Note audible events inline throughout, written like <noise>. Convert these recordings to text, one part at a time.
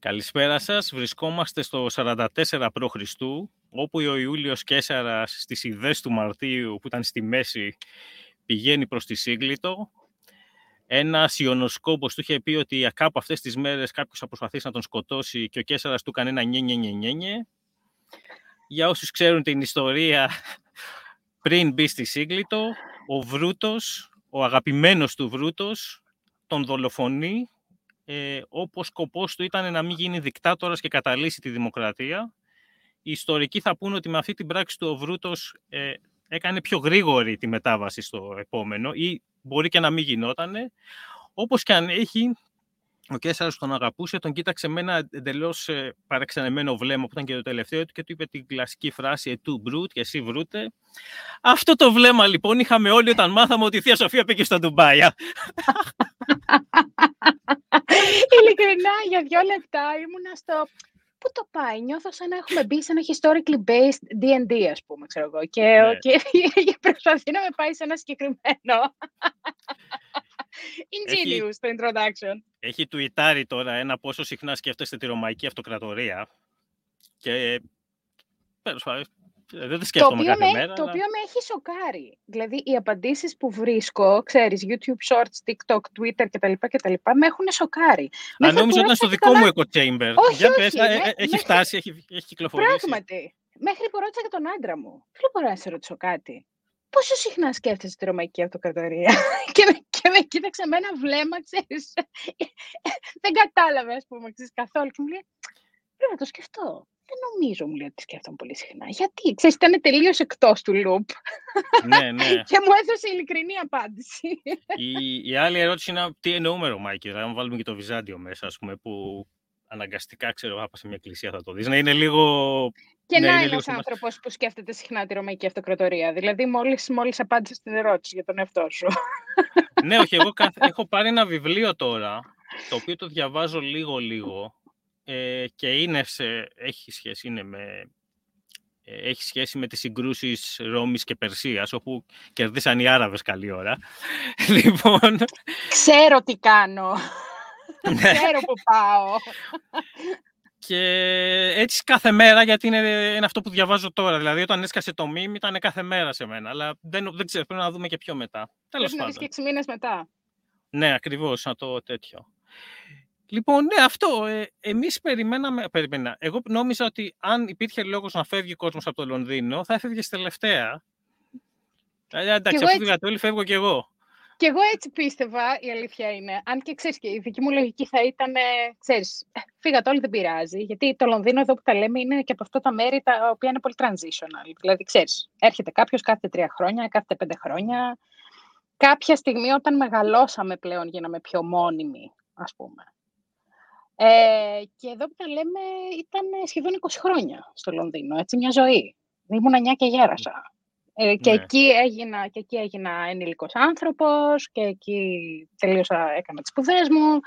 Καλησπέρα σας. Βρισκόμαστε στο 44 π.Χ. όπου ο Ιούλιος Κέσαρας στις ιδέες του Μαρτίου που ήταν στη μέση πηγαίνει προς τη Σύγκλιτο. Ένας ιονοσκόπος του είχε πει ότι κάπου αυτές τις μέρες κάποιος θα προσπαθήσει να τον σκοτώσει και ο Κέσαρας του έκανε ένα νιε νιε νιε νιε νιε. Για όσους ξέρουν την ιστορία, πριν μπει στη Σύγκλιτο, ο Βρούτος, ο αγαπημένος του Βρούτος, τον δολοφονεί ε, όπως σκοπός του ήταν να μην γίνει δικτάτορας και καταλύσει τη δημοκρατία. Οι ιστορικοί θα πούνε ότι με αυτή την πράξη του ο Βρούτος ε, έκανε πιο γρήγορη τη μετάβαση στο επόμενο ή μπορεί και να μην γινότανε. Όπως και αν έχει, ο Κέσσαρος τον αγαπούσε, τον κοίταξε με ένα εντελώς ε, παραξενεμένο βλέμμα που ήταν και το τελευταίο του και του είπε την κλασική φράση «Ετού μπρουτ» και «Εσύ βρούτε». Αυτό το βλέμμα λοιπόν είχαμε όλοι όταν μάθαμε ότι η Θεία Σοφία πήγε στο Ντουμπάια. <laughs> Ειλικρινά, για δύο λεπτά ήμουνα στο... Πού το πάει, νιώθω σαν να έχουμε μπει σε ένα historically based D&D, ας πούμε, ξέρω εγώ. Και, ναι. <laughs> και προσπαθεί να με πάει σε ένα συγκεκριμένο. <laughs> Ingenious το introduction. Έχει τουιτάρει τώρα ένα πόσο συχνά σκέφτεστε τη Ρωμαϊκή Αυτοκρατορία και δεν το σκέφτομαι το κάθε μέρα. Το οποίο με έχει σοκάρει. Δηλαδή, οι απαντήσεις που βρίσκω, ξέρεις, YouTube Shorts, TikTok, Twitter κτλ. κτλ με έχουν σοκάρει. Αν νόμιζα ήταν στο δικό μου echo chamber. Όχι, Για όχι, ε, ε, έχει φτάσει, έχει, έχει κυκλοφορήσει. Πράγματι. Μέχρι που ρώτησα και τον άντρα μου. Θέλω μπορώ να σε ρωτήσω κάτι; Πόσο συχνά σκέφτεσαι τη Ρωμαϊκή Αυτοκρατορία; <laughs> Και, με, και με κοίταξε με ένα βλέμμα, ξέρεις, <laughs> δεν κατάλαβε, ας πούμε, ξέρεις, καθόλου. Και μου λέει, πρέπει να το σκεφτώ. Δεν νομίζω, μου λέει, ότι σκέφτομαι πολύ συχνά. Γιατί, ξέρεις, ήταν τελείως εκτός του loop. Ναι, ναι. <laughs> και μου έδωσε ειλικρινή απάντηση. Η, η άλλη ερώτηση είναι τι εννοούμε Ρωμαϊκή; Αν βάλουμε και το Βυζάντιο μέσα, ας πούμε, που αναγκαστικά, ξέρω, άπα σε μια εκκλησία θα το δεις, να είναι λίγο... Και ναι, να είναι ένας άνθρωπος που σκέφτεται συχνά τη Ρωμαϊκή Αυτοκρατορία. Δηλαδή, μόλις, μόλις απάντησε στην ερώτηση για τον εαυτό σου. ναι, όχι, εγώ έχω πάρει ένα βιβλίο τώρα, το οποίο το διαβάζω λίγο-λίγο ε, και είναι σε, έχει σχέση, είναι με, ε, έχει σχέση με τις συγκρούσεις Ρώμης και Περσίας, όπου κερδίσαν οι Άραβες καλή ώρα. <laughs> λοιπόν... Ξέρω τι κάνω. Ναι. Ξέρω που πάω. Και έτσι κάθε μέρα, γιατί είναι, είναι αυτό που διαβάζω τώρα. Δηλαδή, όταν έσκασε το μήνυμα ήταν κάθε μέρα σε μένα. Αλλά δεν, δεν ξέρω, πρέπει να δούμε και πιο μετά. Τέλος πάντων. Πρέπει να μήνες μετά. Ναι, ακριβώς, να το τέτοιο. Λοιπόν, ναι, αυτό. Ε, εμείς περιμέναμε, περιμένα. Εγώ νόμιζα ότι αν υπήρχε λόγος να φεύγει ο κόσμος από το Λονδίνο, θα έφευγες τελευταία. Ε, εντάξει, αφού έτσι... όλοι, φεύγω κι εγώ. Και εγώ έτσι πίστευα, η αλήθεια είναι. Αν και ξέρεις, και η δική μου λογική θα ήταν, ξέρεις, φύγατε όλοι, δεν πειράζει. Γιατί το Λονδίνο εδώ που τα λέμε είναι και από αυτά τα μέρη τα οποία είναι πολύ transitional. Δηλαδή, ξέρεις, έρχεται κάποιος κάθε τρία χρόνια, κάθε πέντε χρόνια. Κάποια στιγμή όταν μεγαλώσαμε πλέον γίναμε πιο μόνιμοι, ας πούμε. Ε, και εδώ που τα λέμε ήταν σχεδόν 20 χρόνια στο Λονδίνο, έτσι μια ζωή. Ήμουν 9 και γέρασα. Ε, και, ναι. εκεί έγινα, και εκεί έγινα ενήλικος άνθρωπος και εκεί τελείωσα, έκανα τις σπουδές μου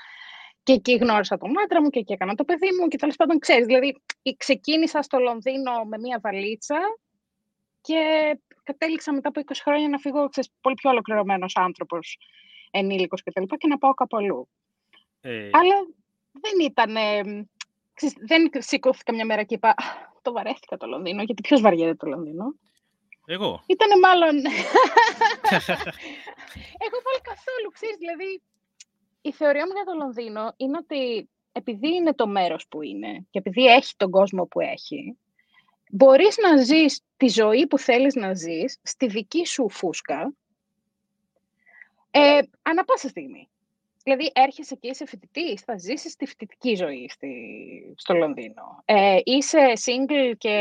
και εκεί γνώρισα τον άντρα μου και εκεί έκανα το παιδί μου και τέλος πάντων ξέρεις, δηλαδή ξεκίνησα στο Λονδίνο με μία βαλίτσα και κατέληξα μετά από 20 χρόνια να φύγω ξέρεις, πολύ πιο ολοκληρωμένος άνθρωπος ενήλικος και τα λοιπά και να πάω κάπου αλλού. Ε... Αλλά δεν ήταν, δεν σηκώθηκα μια μέρα και είπα το βαρέθηκα το Λονδίνο, γιατί ποιος βαριέται το Λονδίνο. Εγώ. Ήτανε μάλλον... <laughs> Εγώ πάλι καθόλου, ξέρεις, δηλαδή, η θεωρία μου για το Λονδίνο είναι ότι επειδή είναι το μέρος που είναι και επειδή έχει τον κόσμο που έχει, μπορείς να ζεις τη ζωή που θέλεις να ζεις στη δική σου φούσκα ε, ανα πάσα στιγμή. Δηλαδή, έρχεσαι και είσαι φοιτητής, θα ζήσεις τη φοιτητική ζωή στη, στο Λονδίνο. Ε, είσαι single και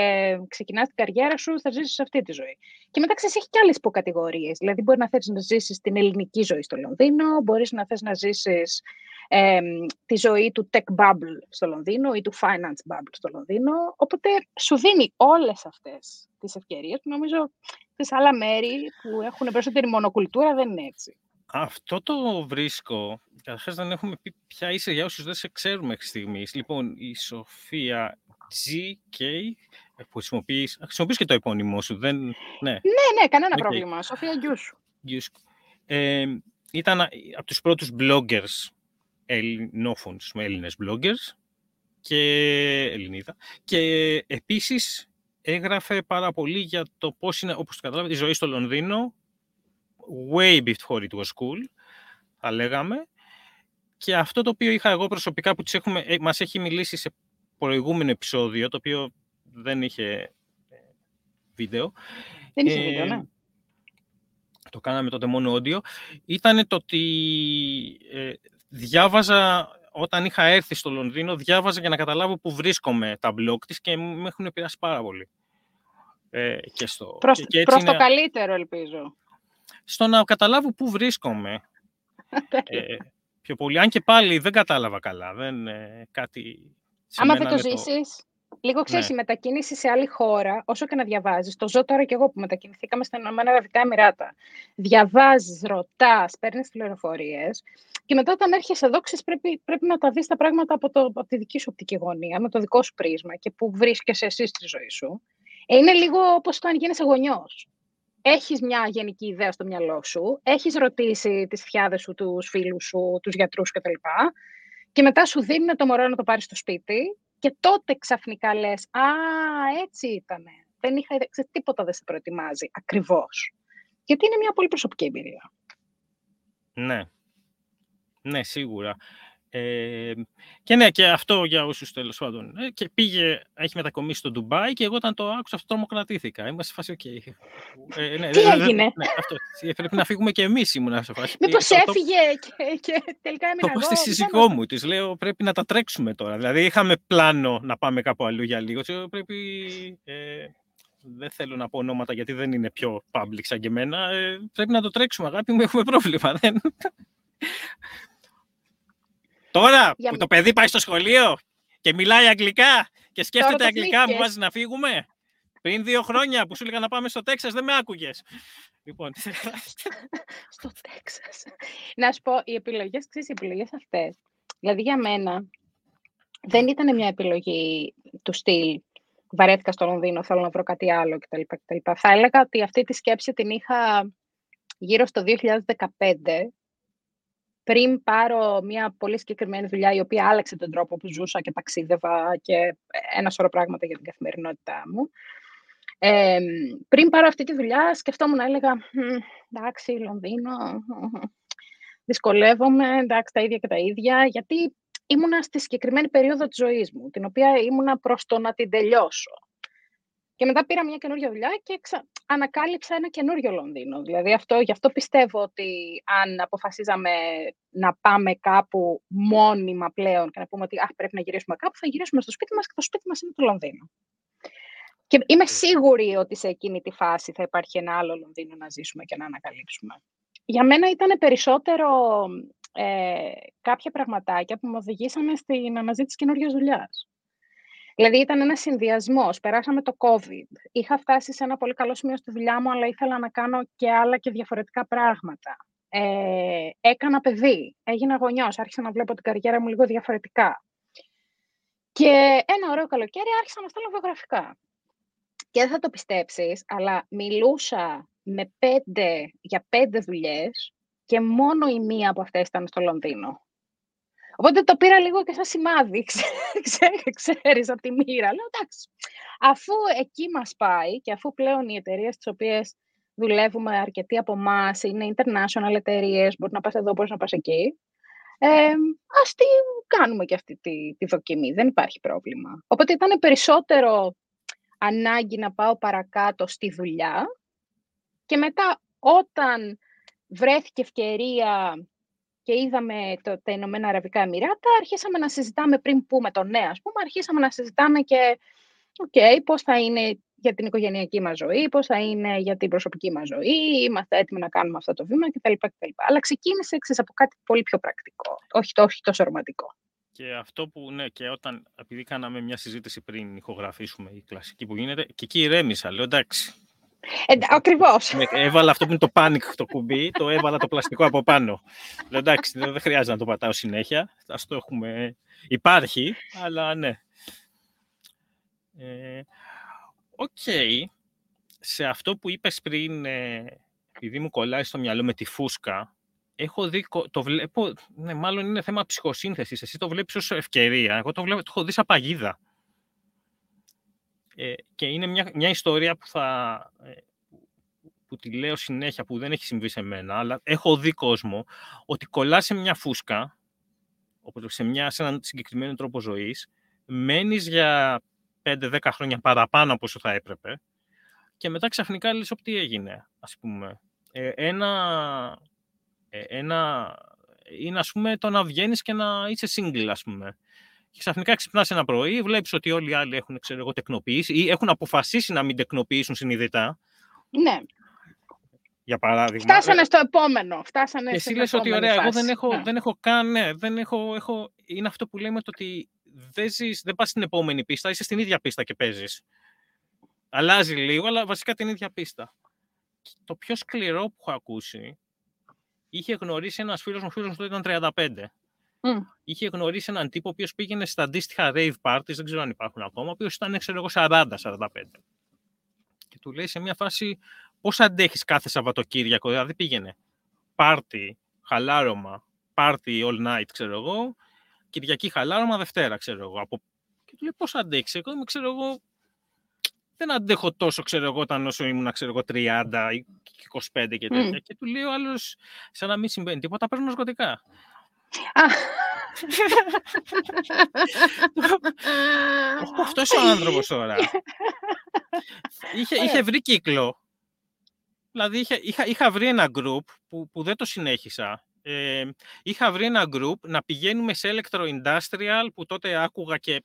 ξεκινάς την καριέρα σου, θα ζήσεις αυτή τη ζωή. Και μετά ξέρει, έχεις και άλλες υποκατηγορίες. Δηλαδή, μπορεί να θέλει να ζήσεις την ελληνική ζωή στο Λονδίνο, μπορείς να θες να ζήσεις ε, τη ζωή του tech bubble στο Λονδίνο ή του finance bubble στο Λονδίνο. Οπότε σου δίνει όλες αυτές τις ευκαιρίες που νομίζω σε άλλα μέρη που έχουν περισσότερη μονοκουλτούρα δεν είναι έτσι. Αυτό το βρίσκω. Καταρχάς, δεν έχουμε πει ποια είσαι για όσους δεν σε ξέρουμε μέχρι στιγμής. Λοιπόν, η Σοφία GK, που χρησιμοποιείς. Χρησιμοποιείς και το επώνυμό σου. Δεν... Ναι, ναι, ναι κανένα okay. πρόβλημα. Σοφία Γκιούς. Ε, ήταν από τους πρώτους bloggers ελληνόφωνους με Έλληνες bloggers και Ελληνίδα. Και επίσης έγραφε πάρα πολύ για το πώς είναι, όπως το καταλάβετε, η ζωή στο Λονδίνο, way before it was cool, θα λέγαμε. Και αυτό το οποίο είχα εγώ προσωπικά που έχουμε, ε, μας έχει μιλήσει σε προηγούμενο επεισόδιο, το οποίο δεν είχε ε, βίντεο. Δεν είχε βίντεο, ναι. Το κάναμε τότε μόνο audio. Ήταν το ότι ε, διάβαζα όταν είχα έρθει στο Λονδίνο, διάβαζα για να καταλάβω που βρίσκομαι τα blog της και με έχουν επηρεάσει πάρα πολύ. Ε, και στο, προς, και προς το καλύτερο, ελπίζω. Στο να καταλάβω πού βρίσκομαι. <laughs> ε, πιο πολύ. Αν και πάλι δεν κατάλαβα καλά. Δεν, ε, κάτι Άμα δεν το ζήσεις, λίγο ξέρεις, ναι. η μετακίνηση σε άλλη χώρα, όσο και να διαβάζεις, το ζω τώρα και εγώ που μετακινηθήκαμε στα Ηνωμένα Αραβικά Εμμυράτα, διαβάζεις, ρωτάς, παίρνεις πληροφορίες και μετά όταν έρχεσαι εδώ, ξέρεις, πρέπει, πρέπει να τα δεις τα πράγματα από, το, από τη δική σου οπτική γωνία, με το δικό σου πρίσμα και που βρίσκεσαι εσύ στη ζωή σου. Ε, είναι λίγο όπως το αν γίνεσαι γονιός. Έχεις μια γενική ιδέα στο μυαλό σου, έχεις ρωτήσει τις φιάδες σου, τους φίλους σου, τους γιατρούς κτλ. Και μετά σου δίνει το μωρό να το πάρει στο σπίτι και τότε ξαφνικά λες «Α, έτσι ήτανε». Δεν είχα ιδέα, τίποτα δεν σε προετοιμάζει ακριβώς. Γιατί είναι μια πολύ προσωπική εμπειρία. Ναι. Ναι, σίγουρα. Ε, και ναι, και αυτό για όσους τέλος πάντων. Ε, και πήγε, έχει μετακομίσει στο Ντουμπάι και εγώ όταν το άκουσα αυτό τρομοκρατήθηκα. Είμαστε σε φάση, OK. Ε, ναι, Τι έγινε; Ναι, αυτό, πρέπει να φύγουμε και εμείς ήμουν σε φάση. Μήπως έφυγε και, και τελικά έμεινα εγώ. στη σύζυγό μου της λέω πρέπει να τα τρέξουμε τώρα. Δηλαδή είχαμε πλάνο να πάμε κάπου αλλού για λίγο. Πρέπει. Ε, δεν θέλω να πω ονόματα γιατί δεν είναι πιο public σαν και εμένα. Ε, πρέπει να το τρέξουμε, αγάπη μου, έχουμε πρόβλημα. <laughs> Δεν... Τώρα που το παιδί πάει στο σχολείο και μιλάει αγγλικά και σκέφτεται αγγλικά, μου βάζει να φύγουμε. Πριν δύο χρόνια που σου έλεγα να πάμε στο Τέξας, δεν με άκουγες. Λοιπόν. <laughs> στο Τέξας. Να σου πω, οι επιλογές, ξέρεις, οι επιλογές αυτές, δηλαδή για μένα, δεν ήταν μια επιλογή του στυλ βαρέθηκα στο Λονδίνο, θέλω να βρω κάτι άλλο κτλ. κτλ. Θα έλεγα ότι αυτή τη σκέψη την είχα γύρω στο 2015, πριν πάρω μια πολύ συγκεκριμένη δουλειά η οποία άλλαξε τον τρόπο που ζούσα και ταξίδευα και ένα σωρό πράγματα για την καθημερινότητά μου. Ε, πριν πάρω αυτή τη δουλειά, σκεφτόμουν να έλεγα εντάξει, Λονδίνο, δυσκολεύομαι, εντάξει, τα ίδια και τα ίδια, γιατί ήμουνα στη συγκεκριμένη περίοδο της ζωής μου, την οποία ήμουνα προς το να την τελειώσω. Και μετά πήρα μια καινούργια δουλειά και ξα... ανακάλυψα ένα καινούριο Λονδίνο. Δηλαδή αυτό, γι' αυτό πιστεύω ότι αν αποφασίζαμε να πάμε κάπου μόνιμα πλέον και να πούμε ότι Αχ, πρέπει να γυρίσουμε κάπου, θα γυρίσουμε στο σπίτι μας και το σπίτι μας είναι το Λονδίνο. Και είμαι σίγουρη ότι σε εκείνη τη φάση θα υπάρχει ένα άλλο Λονδίνο να ζήσουμε και να ανακαλύψουμε. Για μένα ήταν περισσότερο ε, κάποια πραγματάκια που με οδηγήσαμε στην αναζήτηση καινούργιας δουλειάς. Δηλαδή ήταν ένας συνδυασμός. Περάσαμε το COVID. Είχα φτάσει σε ένα πολύ καλό σημείο στη δουλειά μου, αλλά ήθελα να κάνω και άλλα και διαφορετικά πράγματα. Ε, έκανα παιδί. Έγινα γονιός. Άρχισα να βλέπω την καριέρα μου λίγο διαφορετικά. Και ένα ωραίο καλοκαίρι άρχισα να στέλνω βιογραφικά. Και δεν θα το πιστέψεις, αλλά μιλούσα με πέντε, για πέντε δουλειές και μόνο η μία από αυτές ήταν στο Λονδίνο. Οπότε το πήρα λίγο και σαν σημάδι, <laughs> ξέρεις, ξέρεις από τη μοίρα. Λέω, εντάξει, αφού εκεί μας πάει και αφού πλέον οι εταιρείες τις οποίες δουλεύουμε αρκετοί από εμάς είναι international εταιρείες, μπορεί να πας εδώ, μπορείς να πας εκεί, ε, ας τη κάνουμε και αυτή τη, τη δοκιμή, δεν υπάρχει πρόβλημα. Οπότε ήταν περισσότερο ανάγκη να πάω παρακάτω στη δουλειά και μετά όταν βρέθηκε ευκαιρία και είδαμε το, τα Ηνωμένα Αραβικά Εμμυράτα, αρχίσαμε να συζητάμε πριν πούμε το ναι, ας πούμε, αρχίσαμε να συζητάμε και okay, πώς θα είναι για την οικογενειακή μας ζωή, πώς θα είναι για την προσωπική μας ζωή, είμαστε έτοιμοι να κάνουμε αυτό το βήμα κτλ. κτλ. Αλλά ξεκίνησε εξής, από κάτι πολύ πιο πρακτικό, όχι, το, όχι τόσο ρομαντικό. Και αυτό που, ναι, και όταν, επειδή κάναμε μια συζήτηση πριν ηχογραφήσουμε η κλασική που γίνεται, και εκεί ηρέμησα, λέω εντάξει, ε, ακριβώς. Έβαλα αυτό που είναι το panic το κουμπί, το έβαλα το πλαστικό από πάνω. Λέω, εντάξει, δεν χρειάζεται να το πατάω συνέχεια. Ας το έχουμε... Υπάρχει, αλλά ναι. Ε, οκ. Σε αυτό που είπες πριν, ε, επειδή μου κολλάει στο μυαλό με τη φούσκα, έχω δει, το βλέπω, ναι, μάλλον είναι θέμα ψυχοσύνθεσης. Εσύ το βλέπεις ως ευκαιρία. Εγώ το, βλέπω, το έχω δει σαν παγίδα. Ε, και είναι μια, μια ιστορία που θα, ε, που τη λέω συνέχεια, που δεν έχει συμβεί σε μένα, αλλά έχω δει κόσμο ότι κολλά σε μια φούσκα, σε, μια, σε έναν συγκεκριμένο τρόπο ζωής, μένεις για 5-10 χρόνια παραπάνω από όσο θα έπρεπε και μετά ξαφνικά λες τι έγινε, ας πούμε. Ε, ένα, ε, ένα, είναι ας πούμε το να βγαίνεις και να είσαι single, ας πούμε. Και ξαφνικά ξυπνάς ένα πρωί, βλέπεις ότι όλοι οι άλλοι έχουν ξέρω εγώ, τεκνοποιήσει ή έχουν αποφασίσει να μην τεκνοποιήσουν συνειδητά. Ναι για παράδειγμα. Φτάσανε στο επόμενο. Φτάσανε και εσύ λες ότι ωραία, εγώ δεν έχω, ναι. δεν έχω καν, ναι, δεν έχω, έχω, είναι αυτό που λέμε το ότι δεν, ζεις, δεν πας στην επόμενη πίστα, είσαι στην ίδια πίστα και παίζεις. Αλλάζει λίγο, αλλά βασικά την ίδια πίστα. Το πιο σκληρό που έχω ακούσει, είχε γνωρίσει ένας φίλος μου, φίλος μου ήταν 35. Mm. Είχε γνωρίσει έναν τύπο ο οποίος πήγαινε στα αντίστοιχα rave parties, δεν ξέρω αν υπάρχουν ακόμα, ο οποίος ήταν, ξέρω εγώ, 40-45. Και του λέει σε μια φάση, πώς αντέχεις κάθε Σαββατοκύριακο, δηλαδή πήγαινε πάρτι, χαλάρωμα, πάρτι all night, ξέρω εγώ, Κυριακή χαλάρωμα, Δευτέρα, ξέρω εγώ. Από... Και του λέει πώς αντέχεις, εγώ είμαι, ξέρω εγώ, δεν αντέχω τόσο, ξέρω εγώ, όταν όσο ήμουν, ξέρω εγώ, 30 ή 25 και τέτοια. Και του λέει ο άλλος, σαν να μην συμβαίνει τίποτα, παίρνω ναρκωτικά. Αυτός ο άνθρωπος τώρα. είχε, είχε βρει κύκλο Δηλαδή είχα, είχα, είχα βρει ένα group που, που δεν το συνέχισα. Ε, είχα βρει ένα group να πηγαίνουμε σε electro-industrial που τότε άκουγα και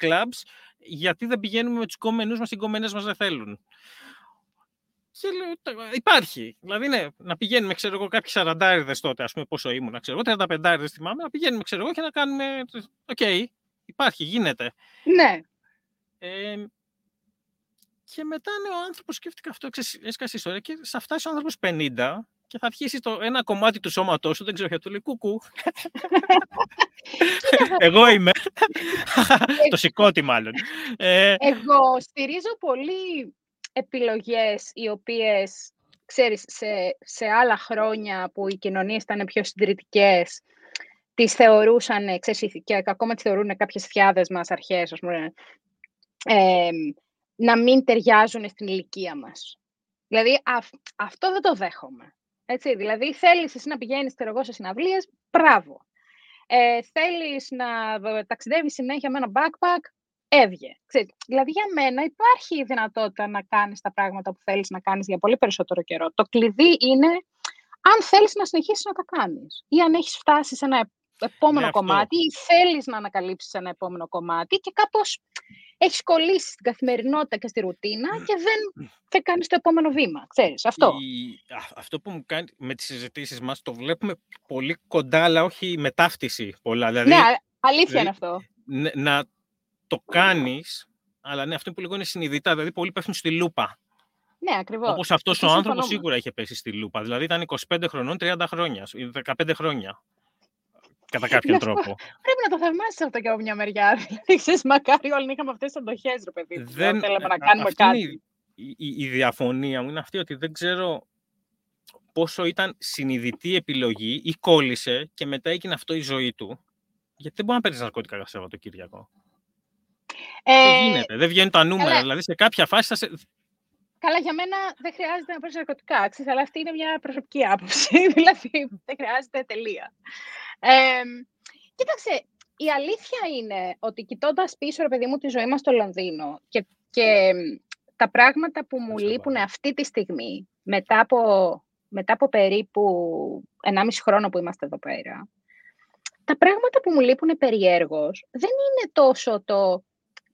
clubs γιατί δεν πηγαίνουμε με τους γκόμενούς μας, οι γκόμενές μας δεν θέλουν. Και λέω, υπάρχει. Δηλαδή, ναι, να πηγαίνουμε, ξέρω εγώ, κάποιοι σαραντάριδες τότε, ας πούμε, πόσο ήμουν, ξέρω εγώ, 35 θυμάμαι, να πηγαίνουμε, ξέρω εγώ, και να κάνουμε, οκ, okay, υπάρχει, γίνεται. Ναι. Ε, και μετά ναι, ο άνθρωπος σκέφτηκε αυτό, έσκασε ιστορία και θα φτάσει ο άνθρωπος 50 και θα αρχίσει το ένα κομμάτι του σώματός σου, δεν ξέρω γιατί, του λέει κουκού. <laughs> Εγώ είμαι. <laughs> το σηκώτη μάλλον. Ε, Εγώ στηρίζω πολύ επιλογές οι οποίες, ξέρεις, σε, σε άλλα χρόνια που οι κοινωνίες ήταν πιο συντηρητικές, τις θεωρούσαν, ξέρεις, και ακόμα τις θεωρούν κάποιες φιάδες μας αρχές, ας πούμε, ε, να μην ταιριάζουν στην ηλικία μας. Δηλαδή, αυτό δεν το δέχομαι. Έτσι, δηλαδή, θέλεις εσύ να πηγαίνεις εγώ σε συναυλίες, μπράβο. Ε, θέλεις να ταξιδεύεις συνέχεια με ένα backpack, έβγε. Ξέρεις, δηλαδή, για μένα υπάρχει η δυνατότητα να κάνεις τα πράγματα που θέλεις να κάνεις για πολύ περισσότερο καιρό. Το κλειδί είναι αν θέλεις να συνεχίσεις να τα κάνεις ή αν έχεις φτάσει σε ένα επόμενο ναι, κομμάτι ή θέλεις να ανακαλύψεις ένα επόμενο κομμάτι και κάπως έχεις κολλήσει στην καθημερινότητα και στη ρουτίνα και δεν θα κάνεις το επόμενο βήμα. Ξέρεις, αυτό. Η, αυτό που μου κάνει με τις συζητήσεις μας το βλέπουμε πολύ κοντά, αλλά όχι με ταύτιση πολλά. Δηλαδή, ναι, αλήθεια είναι αυτό. Να το κάνεις, αλλά ναι, αυτό που λίγο είναι συνειδητά, δηλαδή πολλοί πέφτουν στη λούπα. Ναι, ακριβώς. Όπως αυτός ο άνθρωπος σίγουρα είχε πέσει στη λούπα. Δηλαδή ήταν 25 χρονών, 30 χρόνια, 15 χρόνια κατά κάποιον τρόπο. Πρέπει να το θαυμάσει αυτό και από μια μεριά. <laughs> Δηλαδή, ξέρεις, μακάρι όλοι να είχαμε αυτές τις αντοχές, ρε παιδί. Δεν θέλαμε να κάνουμε κάτι. Η, η, η, διαφωνία μου είναι αυτή ότι δεν ξέρω πόσο ήταν συνειδητή επιλογή ή κόλλησε και μετά έγινε αυτό η ζωή του. Γιατί δεν μπορεί να παίρνεις ναρκωτικά κάθε Σαββατοκύριακο. Ε, δεν γίνεται. Δεν βγαίνουν τα νούμερα. Καλά. Δηλαδή σε κάποια φάση θα σε... Καλά, για μένα δεν χρειάζεται να παίρνει ναρκωτικά, αλλά αυτή είναι μια προσωπική άποψη. <laughs> δηλαδή, δεν χρειάζεται τελεία. Ε, κοίταξε, η αλήθεια είναι ότι κοιτώντας πίσω, ρε παιδί μου, τη ζωή μας στο Λονδίνο και, και τα πράγματα που μου λείπουν αυτή τη στιγμή, μετά από, μετά από περίπου 1,5 χρόνο που είμαστε εδώ πέρα, τα πράγματα που μου λείπουν περιέργως δεν είναι τόσο το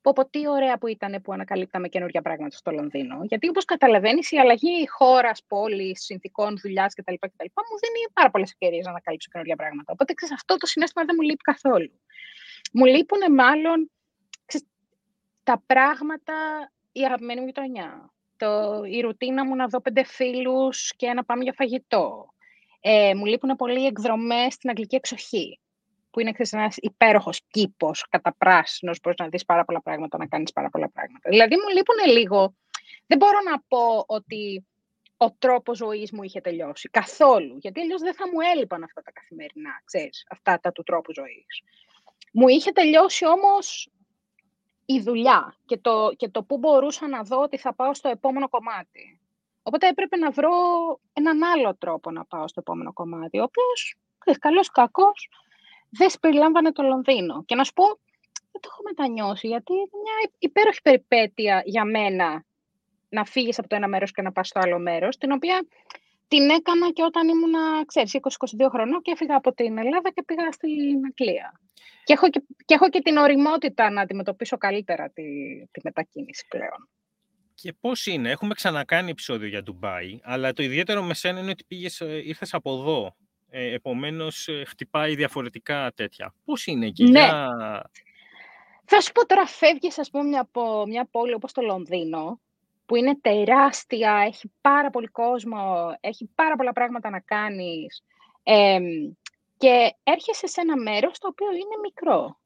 Πω, πω τι ωραία που ήταν που ανακαλύπταμε καινούργια πράγματα στο Λονδίνο. Γιατί όπως καταλαβαίνεις, η αλλαγή χώρας, πόλης, συνθηκών, δουλειάς κτλ. κτλ. μου δίνει πάρα πολλές ευκαιρίες να ανακαλύψω καινούργια πράγματα. Οπότε ξέρεις, αυτό το συνέστημα δεν μου λείπει καθόλου. Μου λείπουν μάλλον ξέρεις, τα πράγματα, η αγαπημένη μου γειτονιά. Το, η ρουτίνα μου να δω πέντε φίλους και να πάμε για φαγητό. Ε, μου λείπουν πολύ οι εκδρομές στην αγγλική εξοχή που είναι ένας υπέροχος κήπος πράσινο, μπορείς να δεις πάρα πολλά πράγματα, να κάνεις πάρα πολλά πράγματα. Δηλαδή μου λείπουν λίγο. Δεν μπορώ να πω ότι ο τρόπος ζωής μου είχε τελειώσει. Καθόλου. Γιατί αλλιώς δεν θα μου έλειπαν αυτά τα καθημερινά, ξέρεις, αυτά τα του τρόπου ζωής. Μου είχε τελειώσει όμως η δουλειά και το, και το πού μπορούσα να δω ότι θα πάω στο επόμενο κομμάτι. Οπότε έπρεπε να βρω έναν άλλο τρόπο να πάω στο επόμενο κομμάτι, ο οποίος, καλός κακός, δεν συμπεριλάμβανε το Λονδίνο. Και να σου πω, δεν το έχω μετανιώσει, γιατί είναι μια υπέροχη περιπέτεια για μένα να φύγεις από το ένα μέρος και να πας στο άλλο μέρος, την οποία την έκανα και όταν ήμουν, ξέρεις, 20-22 χρονών και έφυγα από την Ελλάδα και πήγα στην Αγγλία. Και έχω και, και έχω και την οριμότητα να αντιμετωπίσω καλύτερα τη, τη μετακίνηση πλέον. Και πώς είναι, έχουμε ξανακάνει επεισόδιο για Ντουμπάι, αλλά το ιδιαίτερο με σένα είναι ότι πήγες, ε, ήρθες από εδώ, ε, επομένως ε, χτυπάει διαφορετικά τέτοια. Πώς είναι εκεί, ναι. Θα σου πω τώρα, φεύγεις ας πούμε από μια πόλη όπως το Λονδίνο, που είναι τεράστια, έχει πάρα πολύ κόσμο, έχει πάρα πολλά πράγματα να κάνεις και έρχεσαι σε ένα μέρος το οποίο είναι μικρό.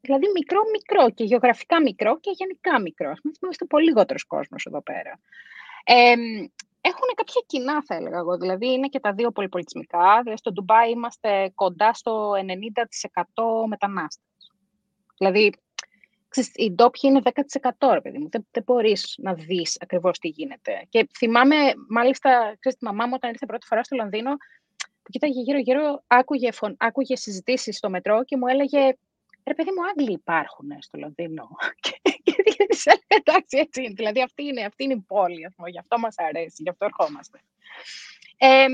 Δηλαδή μικρό-μικρό και γεωγραφικά μικρό και γενικά μικρό. Είμαστε πολύ λιγότερος κόσμος εδώ πέρα. Ε, έχουν κάποια κοινά, θα έλεγα εγώ. Δηλαδή, είναι και τα δύο πολυπολιτισμικά. Δηλαδή, στο Ντουμπάι είμαστε κοντά στο 90% μετανάστες. Δηλαδή, οι ντόπιοι είναι 10% ρε παιδί μου. Δεν, δεν μπορείς να δεις ακριβώς τι γίνεται. Και θυμάμαι, μάλιστα, ξέρεις, τη μαμά μου όταν ήρθε πρώτη φορά στο Λονδίνο, που κοίταγε γύρω-γύρω, άκουγε, άκουγε συζητήσεις στο μετρό και μου έλεγε Ρε παιδί μου, Άγγλοι υπάρχουν στο Λονδίνο. <laughs> και τη έλεγα, <laughs> εντάξει, έτσι είναι. Δηλαδή, αυτή είναι, αυτή είναι η πόλη, ας πούμε, γι' αυτό μας αρέσει, γι' αυτό ερχόμαστε. Ε,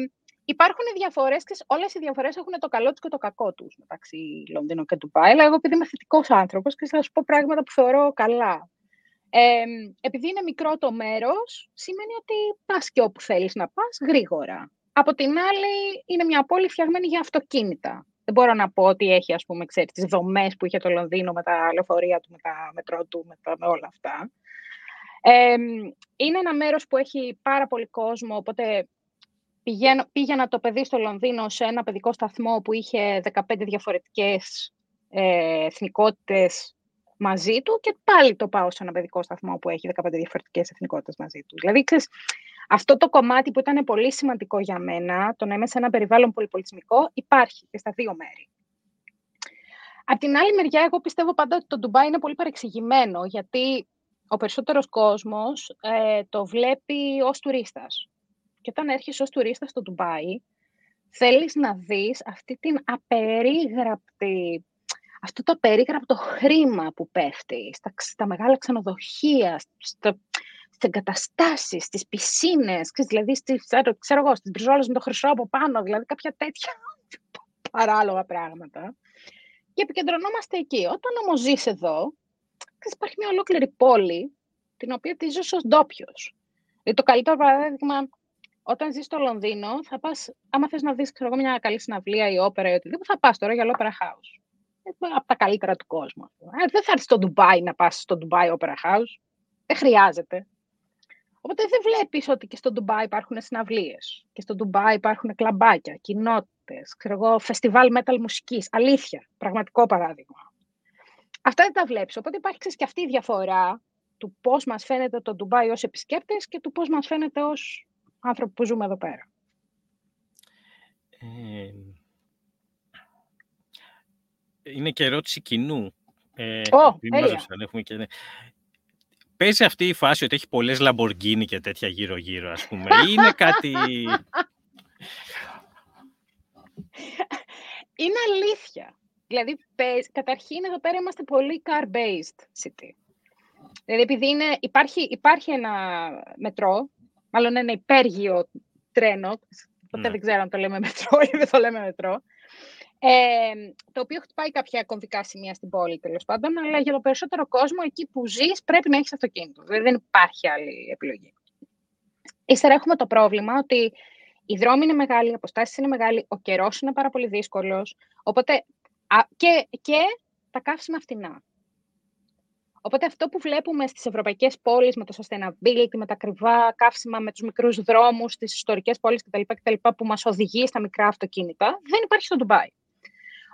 Υπάρχουν διαφορές και όλες οι διαφορές έχουν το καλό τους και το κακό τους μεταξύ Λονδίνου και Ντουμπάι. Αλλά εγώ, επειδή είμαι θετικός άνθρωπος και θα σου πω πράγματα που θεωρώ καλά. Ε, επειδή είναι μικρό το μέρος, σημαίνει ότι πας και όπου θέλεις να πας γρήγορα. Από την άλλη, είναι μια πόλη φτιαγμένη για αυτοκίνητα. Δεν μπορώ να πω ότι έχει, ας πούμε, ξέρεις, τις δομές που είχε το Λονδίνο με τα λεωφορεία του, με τα μετρό του, με, τα, με όλα αυτά. Ε, είναι ένα μέρος που έχει πάρα πολύ κόσμο, οπότε πηγαίνω, πήγαινα το παιδί στο Λονδίνο σε ένα παιδικό σταθμό που είχε 15 διαφορετικές ε, εθνικότητες μαζί του και πάλι το πάω σε ένα παιδικό σταθμό που έχει 15 διαφορετικές εθνικότητες μαζί του. Δηλαδή, ξέρεις, αυτό το κομμάτι που ήταν πολύ σημαντικό για μένα, το να είμαι σε ένα περιβάλλον πολυπολιτισμικό, υπάρχει και στα δύο μέρη. Απ' την άλλη μεριά, εγώ πιστεύω πάντα ότι το Ντουμπάι είναι πολύ παρεξηγημένο, γιατί ο περισσότερος κόσμος ε, το βλέπει ως τουρίστας. Και όταν έρχεσαι ως τουρίστας στο Ντουμπάι, θέλεις να δεις αυτή την απερίγραπτη, αυτό το απερίγραπτο χρήμα που πέφτει στα, στα μεγάλα ξενοδοχεία, στο, στις εγκαταστάσεις, στις πισίνες, δηλαδή στις, ξέρω εγώ, στις μπριζόλες με το χρυσό από πάνω, δηλαδή κάποια τέτοια <laughs> παράλογα πράγματα. Και επικεντρωνόμαστε εκεί. Όταν όμως ζεις εδώ, υπάρχει μια ολόκληρη πόλη, την οποία τη ζεις ως ντόπιος. Δηλαδή, το καλύτερο παράδειγμα, όταν ζεις στο Λονδίνο, θα πας, άμα θες να δεις μια καλή συναυλία ή όπερα ή οτιδήποτε, θα πας τώρα για Opera House. Ε, από τα καλύτερα του κόσμου. Ε, δεν θα έρθεις στο Ντουμπάι να πας στο Dubai Opera House. Δεν χρειάζεται. Οπότε δεν βλέπεις ότι και στο Ντουμπάι υπάρχουν συναυλίες. Και στο Ντουμπάι υπάρχουν κλαμπάκια, κοινότητες, ξέρω εγώ, φεστιβάλ metal μουσικής. Αλήθεια, πραγματικό παράδειγμα. Αυτά δεν τα βλέπεις. Οπότε υπάρχει και αυτή η διαφορά του πώς μας φαίνεται το Ντουμπάι ως επισκέπτες και του πώς μας φαίνεται ως άνθρωποι που ζούμε εδώ πέρα. Ε, είναι και ερώτηση κοινού. Ε, oh, έχουμε και... Παίζει αυτή η φάση ότι έχει πολλές Λαμποργκίνι και τέτοια γύρω-γύρω, ας πούμε. είναι κάτι... <laughs> Είναι αλήθεια. Δηλαδή, καταρχήν εδώ πέρα είμαστε πολύ car-based city. Δηλαδή, επειδή είναι, υπάρχει, υπάρχει ένα μετρό, μάλλον ένα υπέργειο τρένο, ποτέ ναι. δεν ξέρω αν το λέμε μετρό ή δεν το λέμε μετρό, ε, το οποίο χτυπάει κάποια κομβικά σημεία στην πόλη τέλος πάντων, αλλά για το περισσότερο κόσμο εκεί που ζεις πρέπει να έχεις αυτοκίνητο. Δηλαδή δεν υπάρχει άλλη επιλογή. Ύστερα έχουμε το πρόβλημα ότι οι δρόμοι είναι μεγάλοι, οι αποστάσεις είναι μεγάλοι, ο καιρός είναι πάρα πολύ δύσκολος. Οπότε και, και τα καύσιμα φτηνά. Οπότε αυτό που βλέπουμε στις ευρωπαϊκές πόλεις με το sustainability, με τα ακριβά καύσιμα, με τους μικρούς δρόμους, στις ιστορικές πόλεις κτλ, κτλ που μας οδηγεί στα μικρά αυτοκίνητα, δεν υπάρχει στο Ντουμπάι.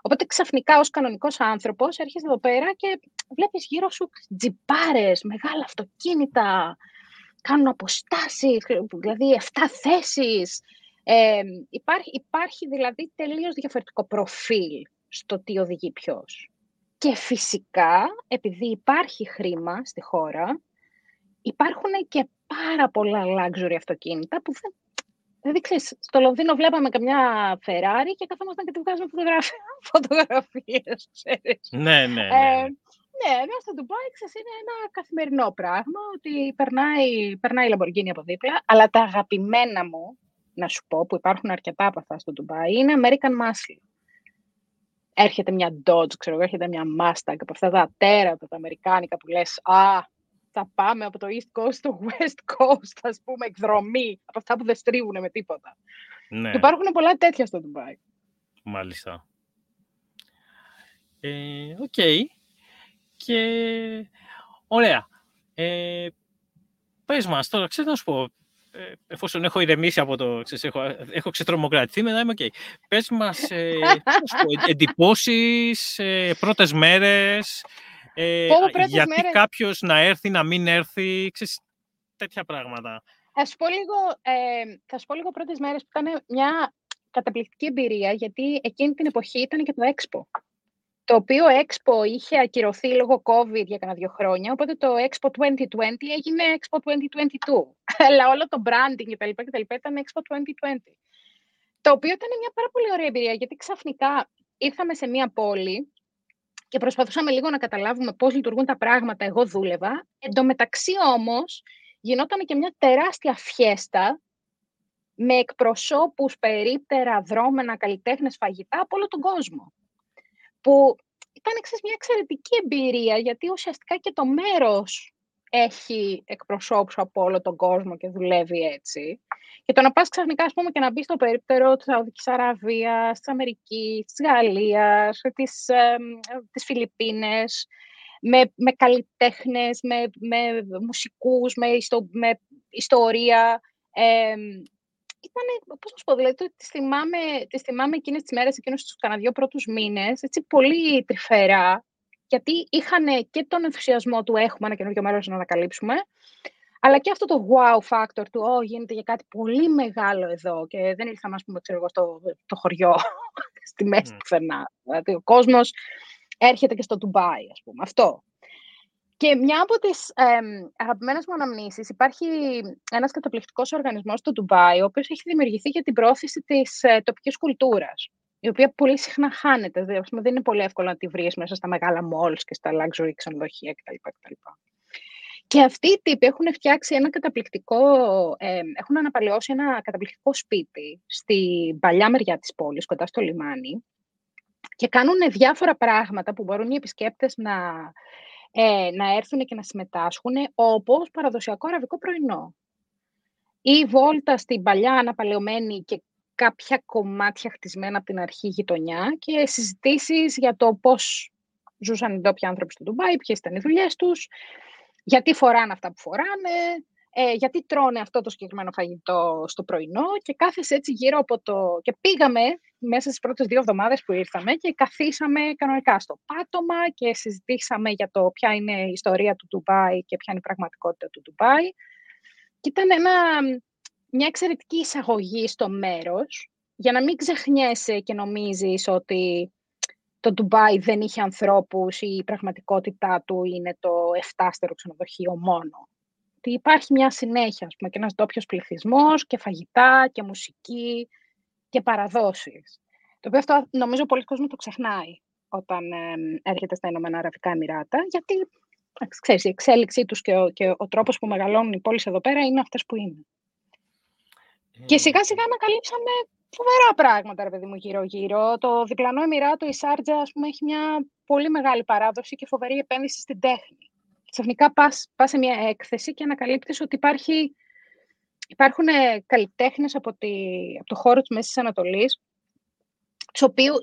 Οπότε ξαφνικά ως κανονικός άνθρωπος έρχεσαι εδώ πέρα και βλέπεις γύρω σου τζιπάρες, μεγάλα αυτοκίνητα, κάνουν αποστάσεις, δηλαδή 7 θέσεις. Ε, υπάρχει, υπάρχει δηλαδή τελείως διαφορετικό προφίλ στο τι οδηγεί ποιος. Και φυσικά, επειδή υπάρχει χρήμα στη χώρα, υπάρχουν και πάρα πολλά luxury αυτοκίνητα που δεν Δηλαδή, ξέρεις, στο Λονδίνο βλέπαμε καμιά Ferrari και καθόμασταν και τη βγάζουμε <laughs> φωτογραφίες, ξέρεις. Ναι, ναι, ναι. Ε, ναι, ενώ στο Ντουμπάι, ξέρεις, είναι ένα καθημερινό πράγμα, ότι περνάει, περνάει η Lamborghini από δίπλα, αλλά τα αγαπημένα μου, να σου πω, που υπάρχουν αρκετά από αυτά στο Ντουμπάι, είναι American Muscle. Έρχεται μια Dodge, ξέρω εγώ, έρχεται μια Mustang, από αυτά τα τέρατα, τα αμερικάνικα που λες, α, θα πάμε από το East Coast στο West Coast, ας πούμε, εκδρομή, από αυτά που δεν στρίβουν με τίποτα. Ναι. Και υπάρχουν πολλά τέτοια στο Dubai. Μάλιστα. Ε, οκ. Okay. Και ωραία. Ε, πες μας τώρα, ξέρω να σου πω, ε, εφόσον έχω ηρεμήσει από το, ξέρεις, έχω, έχω ξετρομοκρατηθεί, μετά είμαι οκ. Okay. Πες μας ε, εντυπώσεις, ε, πρώτες μέρες, ε, γιατί μέρες... κάποιος να έρθει, να μην έρθει, ξέρεις, τέτοια πράγματα. Θα σου πω λίγο, ε, θα σου πω λίγο πρώτες μέρες που ήταν μια καταπληκτική εμπειρία, γιατί εκείνη την εποχή ήταν και το Expo. Το οποίο Expo είχε ακυρωθεί λόγω COVID για κανένα δύο χρόνια, οπότε το Expo 2020 έγινε Expo 2022. <laughs> Αλλά όλο το branding κτλ. ήταν Expo 2020. Το οποίο ήταν μια πάρα πολύ ωραία εμπειρία, γιατί ξαφνικά ήρθαμε σε μια πόλη και προσπαθούσαμε λίγο να καταλάβουμε πώς λειτουργούν τα πράγματα. Εγώ δούλευα. Εν τω μεταξύ όμως γινόταν και μια τεράστια φιέστα με εκπροσώπους, περίπτερα, δρόμενα, καλλιτέχνες, φαγητά από όλο τον κόσμο. Που ήταν εξής, μια εξαιρετική εμπειρία, γιατί ουσιαστικά και το μέρος έχει εκπροσώπους από όλο τον κόσμο και δουλεύει έτσι. Και το να πας ξαφνικά, ας πούμε, και να μπεις στο περίπτερο της Σαουδικής Αραβίας, της Αμερικής, της Γαλλίας, της, ε, της Φιλιππίνες, με, με καλλιτέχνες, με, με μουσικούς, με, ιστο, με ιστορία. Ε, ήταν, πώς να σου πω, δηλαδή, τις θυμάμαι, τις θυμάμαι εκείνες τις μέρες, εκείνους τους κανένα δυο πρώτους μήνες, έτσι, πολύ τρυφερά, γιατί είχαν και τον ενθουσιασμό του έχουμε ένα καινούργιο μέρος να ανακαλύψουμε, αλλά και αυτό το wow factor του, oh, γίνεται για κάτι πολύ μεγάλο εδώ και δεν ήρθαμε, ας πούμε, ξέρω εγώ, στο το χωριό, <laughs> στη μέση mm. πουθενά. Δηλαδή, ο κόσμος έρχεται και στο Ντουμπάι, ας πούμε. Αυτό. Και μια από τις ε, αγαπημένες μου αναμνήσεις, υπάρχει ένας καταπληκτικός οργανισμός στο Ντουμπάι, ο οποίος έχει δημιουργηθεί για την πρόθεση της ε, τοπικής κουλτούρας, η οποία πολύ συχνά χάνεται. Δηλαδή, δεν είναι πολύ εύκολο να τη βρεις μέσα στα μεγάλα malls και στα luxury ξενοδοχεία κτλ. Και αυτοί οι τύποι έχουν φτιάξει ένα καταπληκτικό, ε, έχουν αναπαλαιώσει ένα καταπληκτικό σπίτι στην παλιά μεριά της πόλης, κοντά στο λιμάνι, και κάνουν διάφορα πράγματα που μπορούν οι επισκέπτες να, ε, να έρθουν και να συμμετάσχουν, όπως παραδοσιακό αραβικό πρωινό. Ή βόλτα στην παλιά αναπαλαιωμένη και κάποια κομμάτια χτισμένα από την αρχή γειτονιά και συζητήσεις για το πώς ζούσαν οι ντόπιοι άνθρωποι στο Ντουμπάι, ποιες ήταν οι δουλειές τους, γιατί φοράνε αυτά που φοράνε, ε, γιατί τρώνε αυτό το συγκεκριμένο φαγητό στο πρωινό και κάθεσαι έτσι γύρω από το... Και πήγαμε μέσα στις πρώτες δύο εβδομάδες που ήρθαμε και καθίσαμε κανονικά στο πάτωμα και συζητήσαμε για το ποια είναι η ιστορία του Ντουμπάι και ποια είναι η πραγματικότητα του Ντουμπάι. Και ήταν ένα, μια εξαιρετική εισαγωγή στο μέρος, για να μην ξεχνιέσαι και νομίζεις ότι το Ντουμπάι δεν είχε ανθρώπους ή η πραγματικότητά του είναι το εφτάστερο ξενοδοχείο μόνο. Ότι υπάρχει μια συνέχεια, ας πούμε, και ένας ντόπιος πληθυσμός και φαγητά και μουσική και παραδόσεις. Το οποίο αυτό νομίζω πολλοί κόσμοι το ξεχνάει όταν ε, έρχεται στα Ηνωμένα Αραβικά Εμμυράτα, γιατί ξέρεις, η εξέλιξή τους και ο, και ο τρόπος που μεγαλώνουν οι πόλεις εδώ πέρα είναι αυτές που είναι. Και σιγά σιγά ανακαλύψαμε φοβερά πράγματα, ρε παιδί μου, γύρω-γύρω. Το διπλανό Εμμυράτο, η Σάρτζα, ας πούμε, έχει μια πολύ μεγάλη παράδοση και φοβερή επένδυση στην τέχνη. Ξαφνικά πας, πας σε μια έκθεση και ανακαλύπτεις ότι υπάρχει, υπάρχουν καλλιτέχνες από, από το χώρο της Μέσης Ανατολής,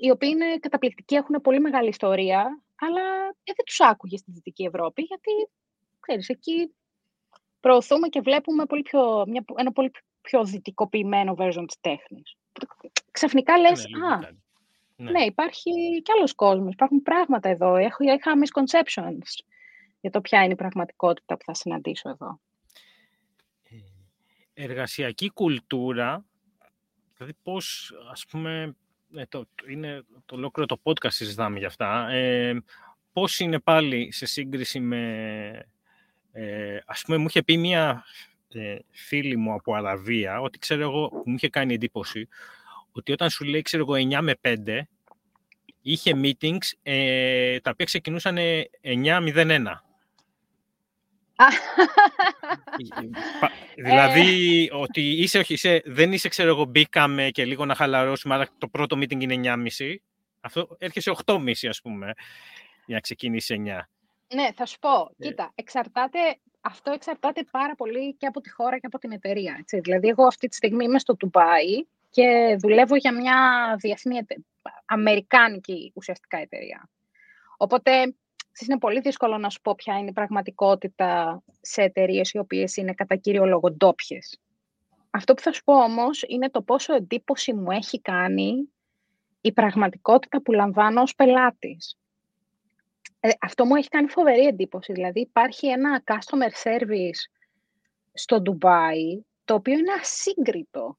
οι οποίοι είναι καταπληκτικοί, έχουν πολύ μεγάλη ιστορία, αλλά ε, δεν τους άκουγες στη Δυτική Ευρώπη, γιατί, ξέρεις, εκεί προωθούμε και βλέπουμε πολύ πιο, μια, ένα πολύ πιο δυτικοποιημένο version της τέχνης ξαφνικά λες, ναι, α, ναι. ναι. υπάρχει κι άλλος κόσμος, υπάρχουν πράγματα εδώ, έχω, είχα misconceptions για το ποια είναι η πραγματικότητα που θα συναντήσω εδώ. εργασιακή κουλτούρα, δηλαδή πώς, ας πούμε, ε, το, είναι το ολόκληρο το podcast συζητάμε για αυτά, ε, πώς είναι πάλι σε σύγκριση με, ε, ας πούμε, μου είχε πει μία ε, φίλη μου από Αραβία, ότι ξέρω εγώ, μου είχε κάνει εντύπωση, ότι όταν σου λέει, ξέρω εγώ, 9 με 5, είχε meetings ε, τα οποία ξεκινούσαν 9-0-1. <laughs> δηλαδή, ότι είσαι, όχι, είσαι, δεν είσαι, ξέρω εγώ, μπήκαμε και λίγο να χαλαρώσουμε, αλλά το πρώτο meeting είναι 9.30. Αυτό έρχεσαι 8.30, ας πούμε, για να ξεκινήσει 9. Ναι, θα σου πω. Ε. Κοίτα, εξαρτάται, αυτό εξαρτάται πάρα πολύ και από τη χώρα και από την εταιρεία. Έτσι. Δηλαδή, εγώ αυτή τη στιγμή είμαι στο Τουμπάι και δουλεύω για μια διεθνή, αμερικάνικη ουσιαστικά εταιρεία. Οπότε, είναι πολύ δύσκολο να σου πω ποια είναι η πραγματικότητα σε εταιρείες οι οποίες είναι κατά κύριο λόγο ντόπιες. Αυτό που θα σου πω όμως είναι το πόσο εντύπωση μου έχει κάνει η πραγματικότητα που λαμβάνω ως πελάτης. Ε, αυτό μου έχει κάνει φοβερή εντύπωση. Δηλαδή υπάρχει ένα customer service στο Ντουμπάι, το οποίο είναι ασύγκριτο.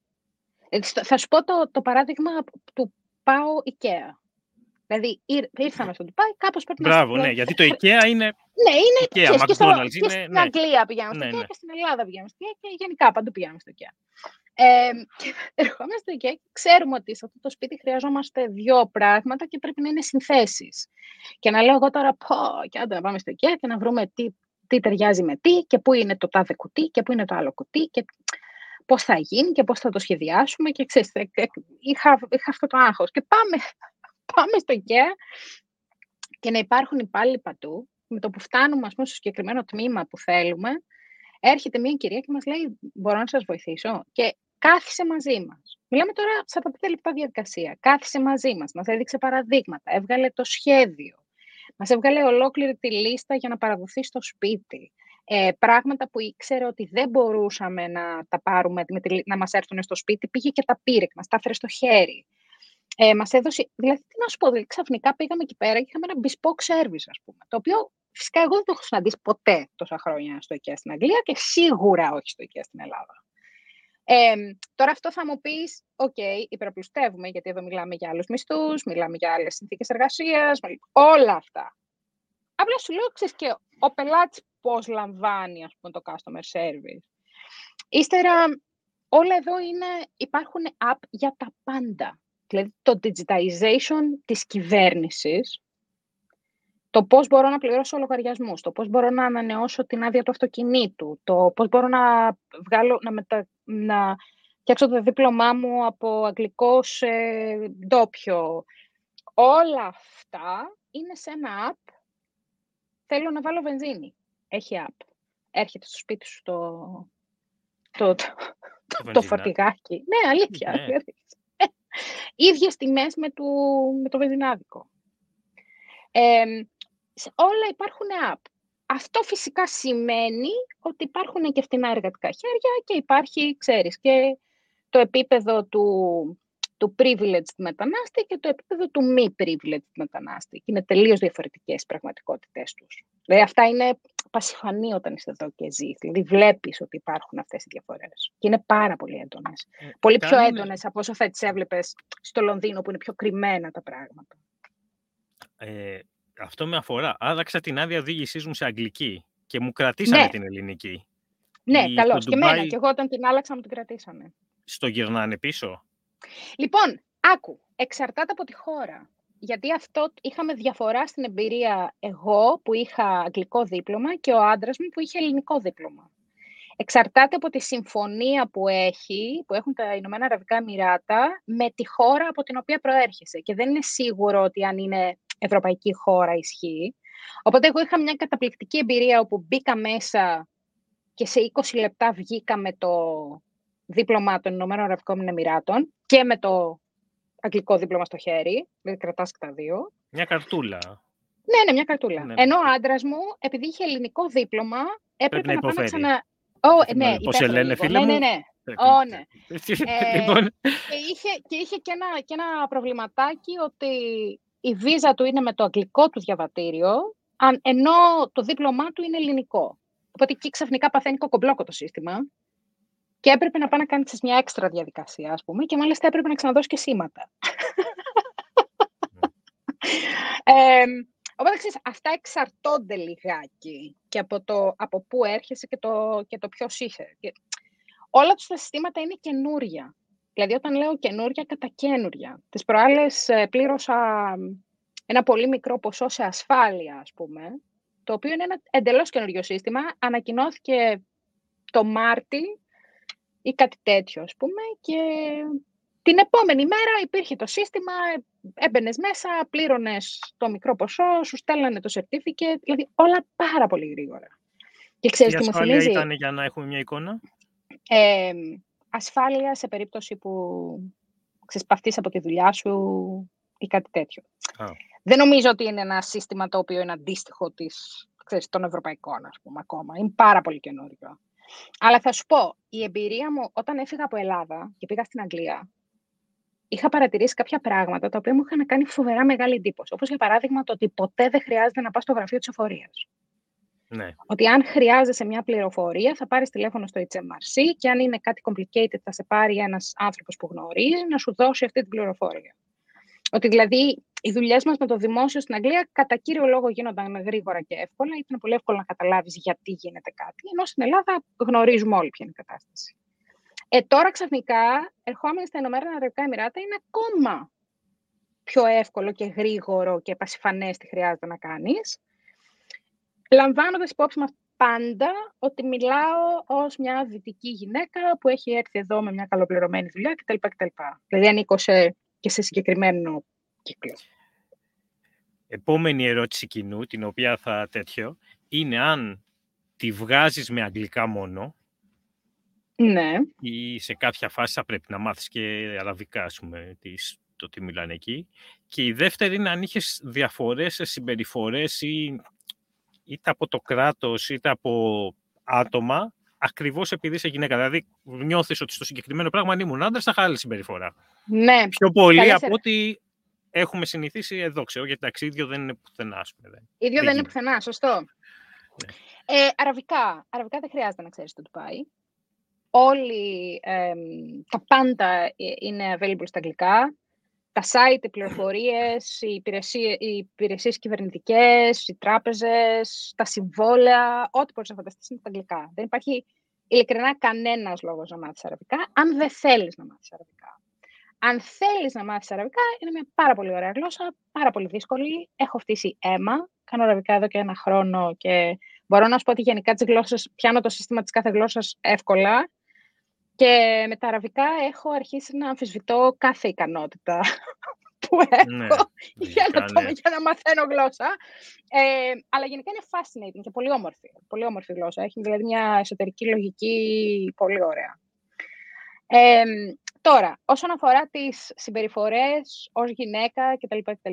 Ε, θα σου πω το, το παράδειγμα του πάω IKEA. Δηλαδή ήρθαμε στο Ντουμπάι, κάπως πρέπει να Μπράβο, ναι, γιατί το IKEA είναι. Ναι, είναι IKEA, McDonald's. Και, στο, είναι, και στην ναι. Αγγλία πηγαίνουμε στο ναι, IKEA ναι. και στην Ελλάδα πηγαίνουμε στο IKEA και γενικά παντού πηγαίνουμε στο IKEA. Ε, και <laughs> ερχόμαστε εκεί και ξέρουμε ότι σε αυτό το σπίτι χρειαζόμαστε δύο πράγματα και πρέπει να είναι συνθέσεις. Και να λέω εγώ τώρα, πω, και άντε να πάμε στο IKEA και να βρούμε τι, τι ταιριάζει με τι και πού είναι το τάδε κουτί και πού είναι το άλλο κουτί και πώς θα γίνει και πώς θα το σχεδιάσουμε και ξέρεις, ε, ε, είχα, είχα αυτό το άγχος. Και πάμε, <laughs> πάμε στο IKEA και να υπάρχουν υπάλληλοι παντού, με το που φτάνουμε ας πούμε, στο συγκεκριμένο τμήμα που θέλουμε, έρχεται μια κυρία και μας λέει «Μπορώ να σας βοηθήσω» και κάθισε μαζί μας. Μιλάμε τώρα 45 λεπτά διαδικασία. Κάθισε μαζί μας, μας έδειξε παραδείγματα, έβγαλε το σχέδιο. Μας έβγαλε ολόκληρη τη λίστα για να παραδοθεί στο σπίτι. Ε, πράγματα που ήξερε ότι δεν μπορούσαμε να τα πάρουμε, να μας έρθουν στο σπίτι, πήγε και τα πήρε, μας τα έφερε στο χέρι. Ε, μας έδωσε, δηλαδή τι να σου πω, δηλαδή, ξαφνικά πήγαμε εκεί πέρα και είχαμε ένα bespoke service, ας πούμε, το οποίο φυσικά εγώ δεν το έχω συναντήσει ποτέ τόσα χρόνια στο IKEA στην Αγγλία και σίγουρα όχι στο IKEA στην Ελλάδα. Ε, τώρα αυτό θα μου πεις, οκ, okay, υπεραπλουστεύουμε, γιατί εδώ μιλάμε για άλλους μισθούς, μιλάμε για άλλες συνθήκες εργασίας, όλα αυτά. Απλά σου λέω, ξέρεις και ο πελάτης πώς λαμβάνει, ας πούμε, το customer service. Ύστερα, όλα εδώ είναι, υπάρχουν app για τα πάντα. Δηλαδή, το digitization της κυβέρνησης, το πώς μπορώ να πληρώσω λογαριασμούς, το πώς μπορώ να ανανεώσω την άδεια του αυτοκινήτου, το πώς μπορώ να, βγάλω, να, μετα, να φτιάξω το δίπλωμά μου από αγγλικό σε ντόπιο. Όλα αυτά είναι σε ένα app. Θέλω να βάλω βενζίνη. Έχει app. Έρχεται στο σπίτι σου το, το, το, το, φορτηγάκι. Ναι, αλήθεια. Ναι. Ίδιες τιμές με, με το βενζινάδικο. Ε, όλα υπάρχουν app. Αυτό φυσικά σημαίνει ότι υπάρχουν και φτηνά εργατικά χέρια και υπάρχει, ξέρεις, και το επίπεδο του, του privileged μετανάστη και το επίπεδο του μη privileged μετανάστη. Και είναι τελείως διαφορετικές οι πραγματικότητές τους. Δηλαδή αυτά είναι πασιφανή όταν είσαι εδώ και ζεις. Δηλαδή βλέπεις ότι υπάρχουν αυτές οι διαφορές. Και είναι πάρα πολύ έντονες. Ε, πολύ πιο έντονες από όσο θα τις έβλεπες στο Λονδίνο που είναι πιο κρυμμένα τα πράγματα. Ε, αυτό με αφορά. Άλλαξα την άδεια οδήγησή μου σε αγγλική και μου κρατήσανε ναι. την ελληνική. Ναι, καλώς. Και εμένα. Και εγώ όταν την άλλαξα μου την κρατήσανε. Στο γυρνάνε πίσω. Λοιπόν, άκου. Εξαρτάται από τη χώρα. Γιατί αυτό είχαμε διαφορά στην εμπειρία εγώ που είχα αγγλικό δίπλωμα και ο άντρας μου που είχε ελληνικό δίπλωμα. Εξαρτάται από τη συμφωνία που έχει, που έχουν τα Ηνωμένα Αραβικά Εμμυράτα, με τη χώρα από την οποία προέρχεσαι. Και δεν είναι σίγουρο ότι αν είναι ευρωπαϊκή χώρα ισχύει. Οπότε εγώ είχα μια καταπληκτική εμπειρία όπου μπήκα μέσα και σε 20 λεπτά βγήκα με το δίπλωμα των Ηνωμένων Αραβικών Εμμυράτων και με το αγγλικό δίπλωμα στο χέρι, δηλαδή κρατάς και τα δύο. Μια καρτούλα. Ναι, ναι, μια καρτούλα. Ναι, ναι. Ενώ ο άντρας μου, επειδή είχε ελληνικό δίπλωμα, έπρεπε να, να πάμε ξανα... Oh, ναι, Πώς σε λένε, φίλε ναι, ναι, ναι. Oh, ναι. <laughs> ε, λοιπόν. και είχε, και, είχε και, ένα, και ένα προβληματάκι ότι η βίζα του είναι με το αγγλικό του διαβατήριο, ενώ το δίπλωμά του είναι ελληνικό. Οπότε εκεί ξαφνικά παθαίνει κοκομπλόκο το σύστημα. και έπρεπε να πάει να κάνει μια έξτρα διαδικασία, ας πούμε, και μάλιστα έπρεπε να ξαναδώσει και σήματα. ε, οπότε, ξέρεις, αυτά εξαρτώνται λιγάκι και από, το, από πού έρχεσαι και το, και το ποιος είσαι. όλα τους τα συστήματα είναι καινούρια. Δηλαδή, όταν λέω καινούρια, κατά καινούρια. Τις προάλλες ε, πλήρωσα ένα πολύ μικρό ποσό σε ασφάλεια, ας πούμε, το οποίο είναι ένα εντελώς καινούριο σύστημα. Ανακοινώθηκε το Μάρτι ή κάτι τέτοιο, ας πούμε, και την επόμενη μέρα υπήρχε το σύστημα, έμπαινες μέσα, πλήρωνες το μικρό ποσό, σου στέλνανε το certificate, δηλαδή όλα πάρα πολύ γρήγορα. Και ξέρεις τι μου θυμίζει; ήταν για να έχουμε μια εικόνα; Ε, ασφάλεια σε περίπτωση που ξεσπαθείς από τη δουλειά σου ή κάτι τέτοιο. Δεν νομίζω ότι είναι ένα σύστημα το οποίο είναι αντίστοιχο της, ξέρεις, των ευρωπαϊκών, ας πούμε, ακόμα. Είναι πάρα πολύ καινούριο. Αλλά θα σου πω, η εμπειρία μου όταν έφυγα από Ελλάδα και πήγα στην Αγγλία, είχα παρατηρήσει κάποια πράγματα τα οποία μου είχαν κάνει φοβερά μεγάλη εντύπωση. Όπως για παράδειγμα το ότι ποτέ δεν χρειάζεται να πας στο γραφείο της εφορίας. Ναι. Ότι αν χρειάζεσαι μια πληροφορία, θα πάρεις τηλέφωνο στο HMRC και αν είναι κάτι complicated, θα σε πάρει ένας άνθρωπος που γνωρίζει να σου δώσει αυτή την πληροφορία. Ότι δηλαδή οι δουλειές μας με το δημόσιο στην Αγγλία κατά κύριο λόγο γίνονταν γρήγορα και εύκολα. Ήταν πολύ εύκολο να καταλάβεις γιατί γίνεται κάτι. Ενώ στην Ελλάδα γνωρίζουμε όλοι ποια είναι η κατάσταση. Ε, τώρα ξαφνικά, ερχόμενοι στα Ηνωμένα Αραβικά Εμμυράτα, είναι ακόμα πιο εύκολο και γρήγορο και πασιφανές τι χρειάζεται να κάνεις. Λαμβάνοντας υπόψη μας πάντα ότι μιλάω ως μια δυτική γυναίκα που έχει έρθει εδώ με μια καλοπληρωμένη δουλειά κτλ. κτλ. Δηλαδή ανήκω σε, και σε συγκεκριμένο κύκλο. Επόμενη ερώτηση κοινού, την οποία θα τέτοιο, είναι αν τη βγάζεις με αγγλικά μόνο ναι. ή σε κάποια φάση θα πρέπει να μάθεις και αραβικά, ας πούμε, το τι μιλάνε εκεί. Και η δεύτερη είναι αν είχες διαφορές σε συμπεριφορές ή, είτε από το κράτος είτε από άτομα, ακριβώς επειδή είσαι γυναίκα. Δηλαδή νιώθεις ότι στο συγκεκριμένο πράγμα αν ήμουν άντρας θα είχα άλλη συμπεριφορά. Ναι. Πιο πολύ από ότι έχουμε συνηθίσει εδώ, ξέρω, γιατί εντάξει, ίδιο δεν είναι πουθενά. Ας πούμε, δεν. Ίδιο δεν, δεν είναι πουθενά, σωστό. Ναι. Ε, αραβικά. Αραβικά δεν χρειάζεται να ξέρεις το πάει. Όλοι, ε, τα πάντα ε, είναι available στα αγγλικά. Τα site, οι πληροφορίες, οι υπηρεσίες, οι υπηρεσίες κυβερνητικές, οι τράπεζες, τα συμβόλαια, ό,τι μπορείς να φανταστείς είναι στα αγγλικά. Δεν υπάρχει ειλικρινά κανένας λόγος να μάθεις αραβικά, αν δεν θέλεις να μάθεις αραβικά. Αν θέλεις να μάθεις αραβικά, είναι μια πάρα πολύ ωραία γλώσσα, πάρα πολύ δύσκολη. Έχω φτύσει αίμα. Κάνω αραβικά εδώ και ένα χρόνο και μπορώ να σου πω ότι γενικά τις γλώσσες πιάνω το σύστημα της κάθε γλώσσας εύκολα. Και με τα αραβικά έχω αρχίσει να αμφισβητώ κάθε ικανότητα <laughs> που έχω ναι, για, να το, για να μαθαίνω γλώσσα. Ε, αλλά γενικά είναι fascinating και πολύ όμορφη. Πολύ όμορφη γλώσσα. Έχει δηλαδή μια εσωτερική λογική πολύ ωραία. Ε, Τώρα, όσον αφορά τις συμπεριφορές ως γυναίκα κτλ. κτλ.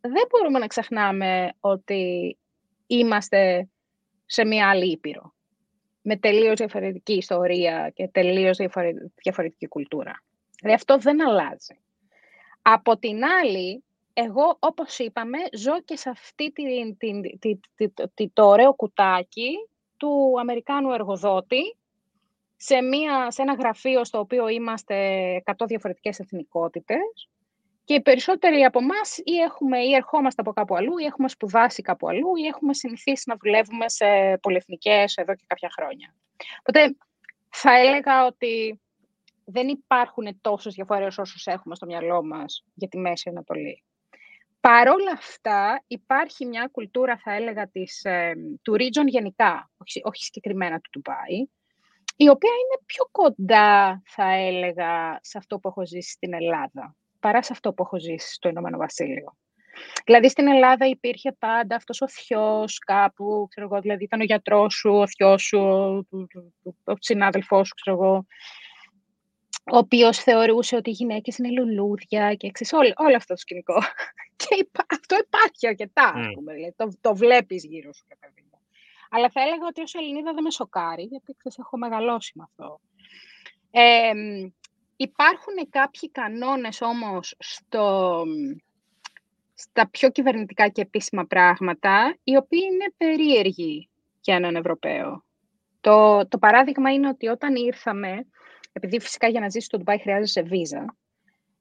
Δεν μπορούμε να ξεχνάμε ότι είμαστε σε μια άλλη ήπειρο. Με τελείως διαφορετική ιστορία και τελείως διαφορετική κουλτούρα. Δηλαδή αυτό δεν αλλάζει. Από την άλλη, εγώ όπως είπαμε, ζω και σε αυτή την, την, την, το ωραίο κουτάκι του Αμερικάνου εργοδότη, σε, μια, σε ένα γραφείο στο οποίο είμαστε 100 διαφορετικές εθνικότητες και οι περισσότεροι από εμάς ή, έχουμε, ή ερχόμαστε από κάπου αλλού ή έχουμε σπουδάσει κάπου αλλού ή έχουμε συνηθίσει να δουλεύουμε σε πολυεθνικές εδώ και κάποια χρόνια. Οπότε θα έλεγα ότι δεν υπάρχουν τόσες διαφορές όσους έχουμε στο μυαλό μας για τη Μέση Ανατολή. Παρόλα αυτά, υπάρχει μια κουλτούρα, θα έλεγα, της, ε, του region γενικά, όχι, όχι συγκεκριμένα του Ντουμπάι, η οποία είναι πιο κοντά, θα έλεγα, σε αυτό που έχω ζήσει στην Ελλάδα, παρά σε αυτό που έχω ζήσει στο Ηνωμένο Βασίλειο. Δηλαδή, στην Ελλάδα υπήρχε πάντα αυτός ο θειός κάπου, ξέρω εγώ, δηλαδή ήταν ο γιατρός σου, ο θειός σου, ο, ο, ο συνάδελφός σου, ξέρω εγώ, ο οποίος θεωρούσε ότι οι γυναίκες είναι λουλούδια και ξέρεις, όλο, όλο αυτό το σκηνικό. <laughs> Και αυτό υπάρχει αρκετά, mm. πούμε, δηλαδή, το, το βλέπεις γύρω σου, κατά αλλά θα έλεγα ότι ως Ελληνίδα δεν με σοκάρει, γιατί ξέρεις, έχω μεγαλώσει με αυτό. Ε, υπάρχουν κάποιοι κανόνες όμως στο, στα πιο κυβερνητικά και επίσημα πράγματα, οι οποίοι είναι περίεργοι για έναν Ευρωπαίο. Το, το παράδειγμα είναι ότι όταν ήρθαμε, επειδή φυσικά για να ζήσει στο Ντουμπάι χρειάζεσαι βίζα,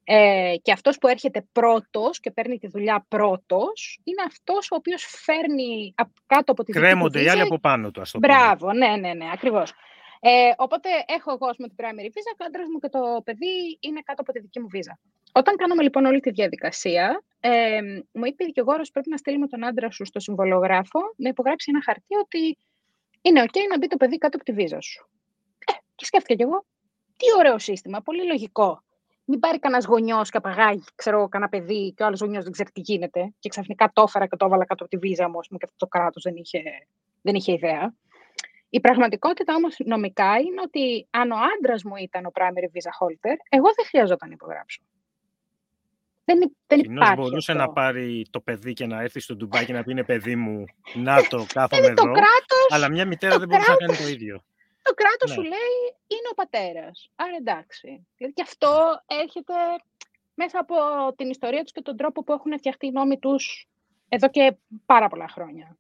ε, και αυτός που έρχεται πρώτος και παίρνει τη δουλειά πρώτος, είναι αυτός ο οποίος φέρνει κάτω από τη δική Κρέμονται οι άλλοι από πάνω του, ας το Μπράβο, ναι, ναι, ναι, ακριβώς. Ε, οπότε έχω εγώ με την primary visa και ο άντρας μου και το παιδί είναι κάτω από τη δική μου βίζα. Όταν κάναμε λοιπόν όλη τη διαδικασία, ε, μου είπε η δικηγόρος πρέπει να στείλουμε τον άντρα σου στο συμβολογράφο να υπογράψει ένα χαρτί ότι είναι ok να μπει το παιδί κάτω από τη βίζα σου. Ε, και σκέφτηκα κι εγώ, τι ωραίο σύστημα, πολύ λογικό. Μην πάρει κανένας γονιός και απαγάγει, ξέρω, κανένα παιδί και ο άλλος γονιός δεν ξέρει τι γίνεται. Και ξαφνικά το έφερα και το έβαλα κάτω από τη βίζα μου, και αυτό το κράτος δεν είχε, δεν είχε ιδέα. Η πραγματικότητα όμως νομικά είναι ότι αν ο άντρας μου ήταν ο primary visa holder, εγώ δεν χρειαζόταν να υπογράψω. Δεν, δεν υπάρχει. μπορούσε αυτό. να πάρει το παιδί και να έρθει στο Ντουμπάι και να πει είναι παιδί μου, να το κάθομαι εδώ. κράτος, αλλά μια μητέρα δεν μπορούσε κράτος, να κάνει το ίδιο. Το κράτος ναι. σου λέει είναι ο πατέρας. Άρα εντάξει. Δηλαδή και αυτό έρχεται μέσα από την ιστορία τους και τον τρόπο που έχουν φτιαχτεί οι νόμοι τους εδώ και πάρα πολλά χρόνια.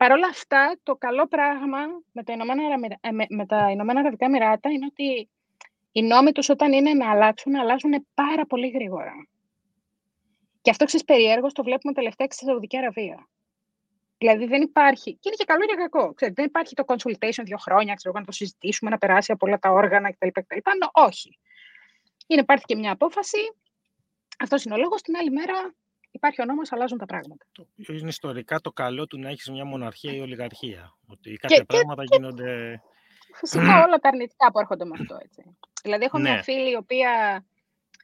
Παρ' όλα αυτά, το καλό πράγμα με τα Ηνωμένα, ε, με τα Ηνωμένα Αραβικά Εμμυράτα είναι ότι οι νόμοι τους όταν είναι να αλλάξουν, αλλάζουν πάρα πολύ γρήγορα. Και αυτό ξέρει περίεργο, το βλέπουμε τελευταία στη Σαουδική Αραβία. Δηλαδή δεν υπάρχει, και είναι και καλό και κακό. Ξέρετε, δεν υπάρχει το consultation δύο χρόνια, ξέρω, να το συζητήσουμε, να περάσει από όλα τα όργανα κτλ. κτλ. όχι. Είναι, υπάρχει και μια απόφαση. Αυτός είναι ο λόγος. Την άλλη μέρα υπάρχει ο νόμος, αλλάζουν τα πράγματα. Είναι ιστορικά το καλό του να έχεις μια μοναρχία ή ολιγαρχία. Ότι κάποια και, πράγματα και, γίνονται. Φυσικά όλα τα αρνητικά που έρχονται με αυτό. Έτσι. Δηλαδή, έχω μια ναι. φίλη η οποία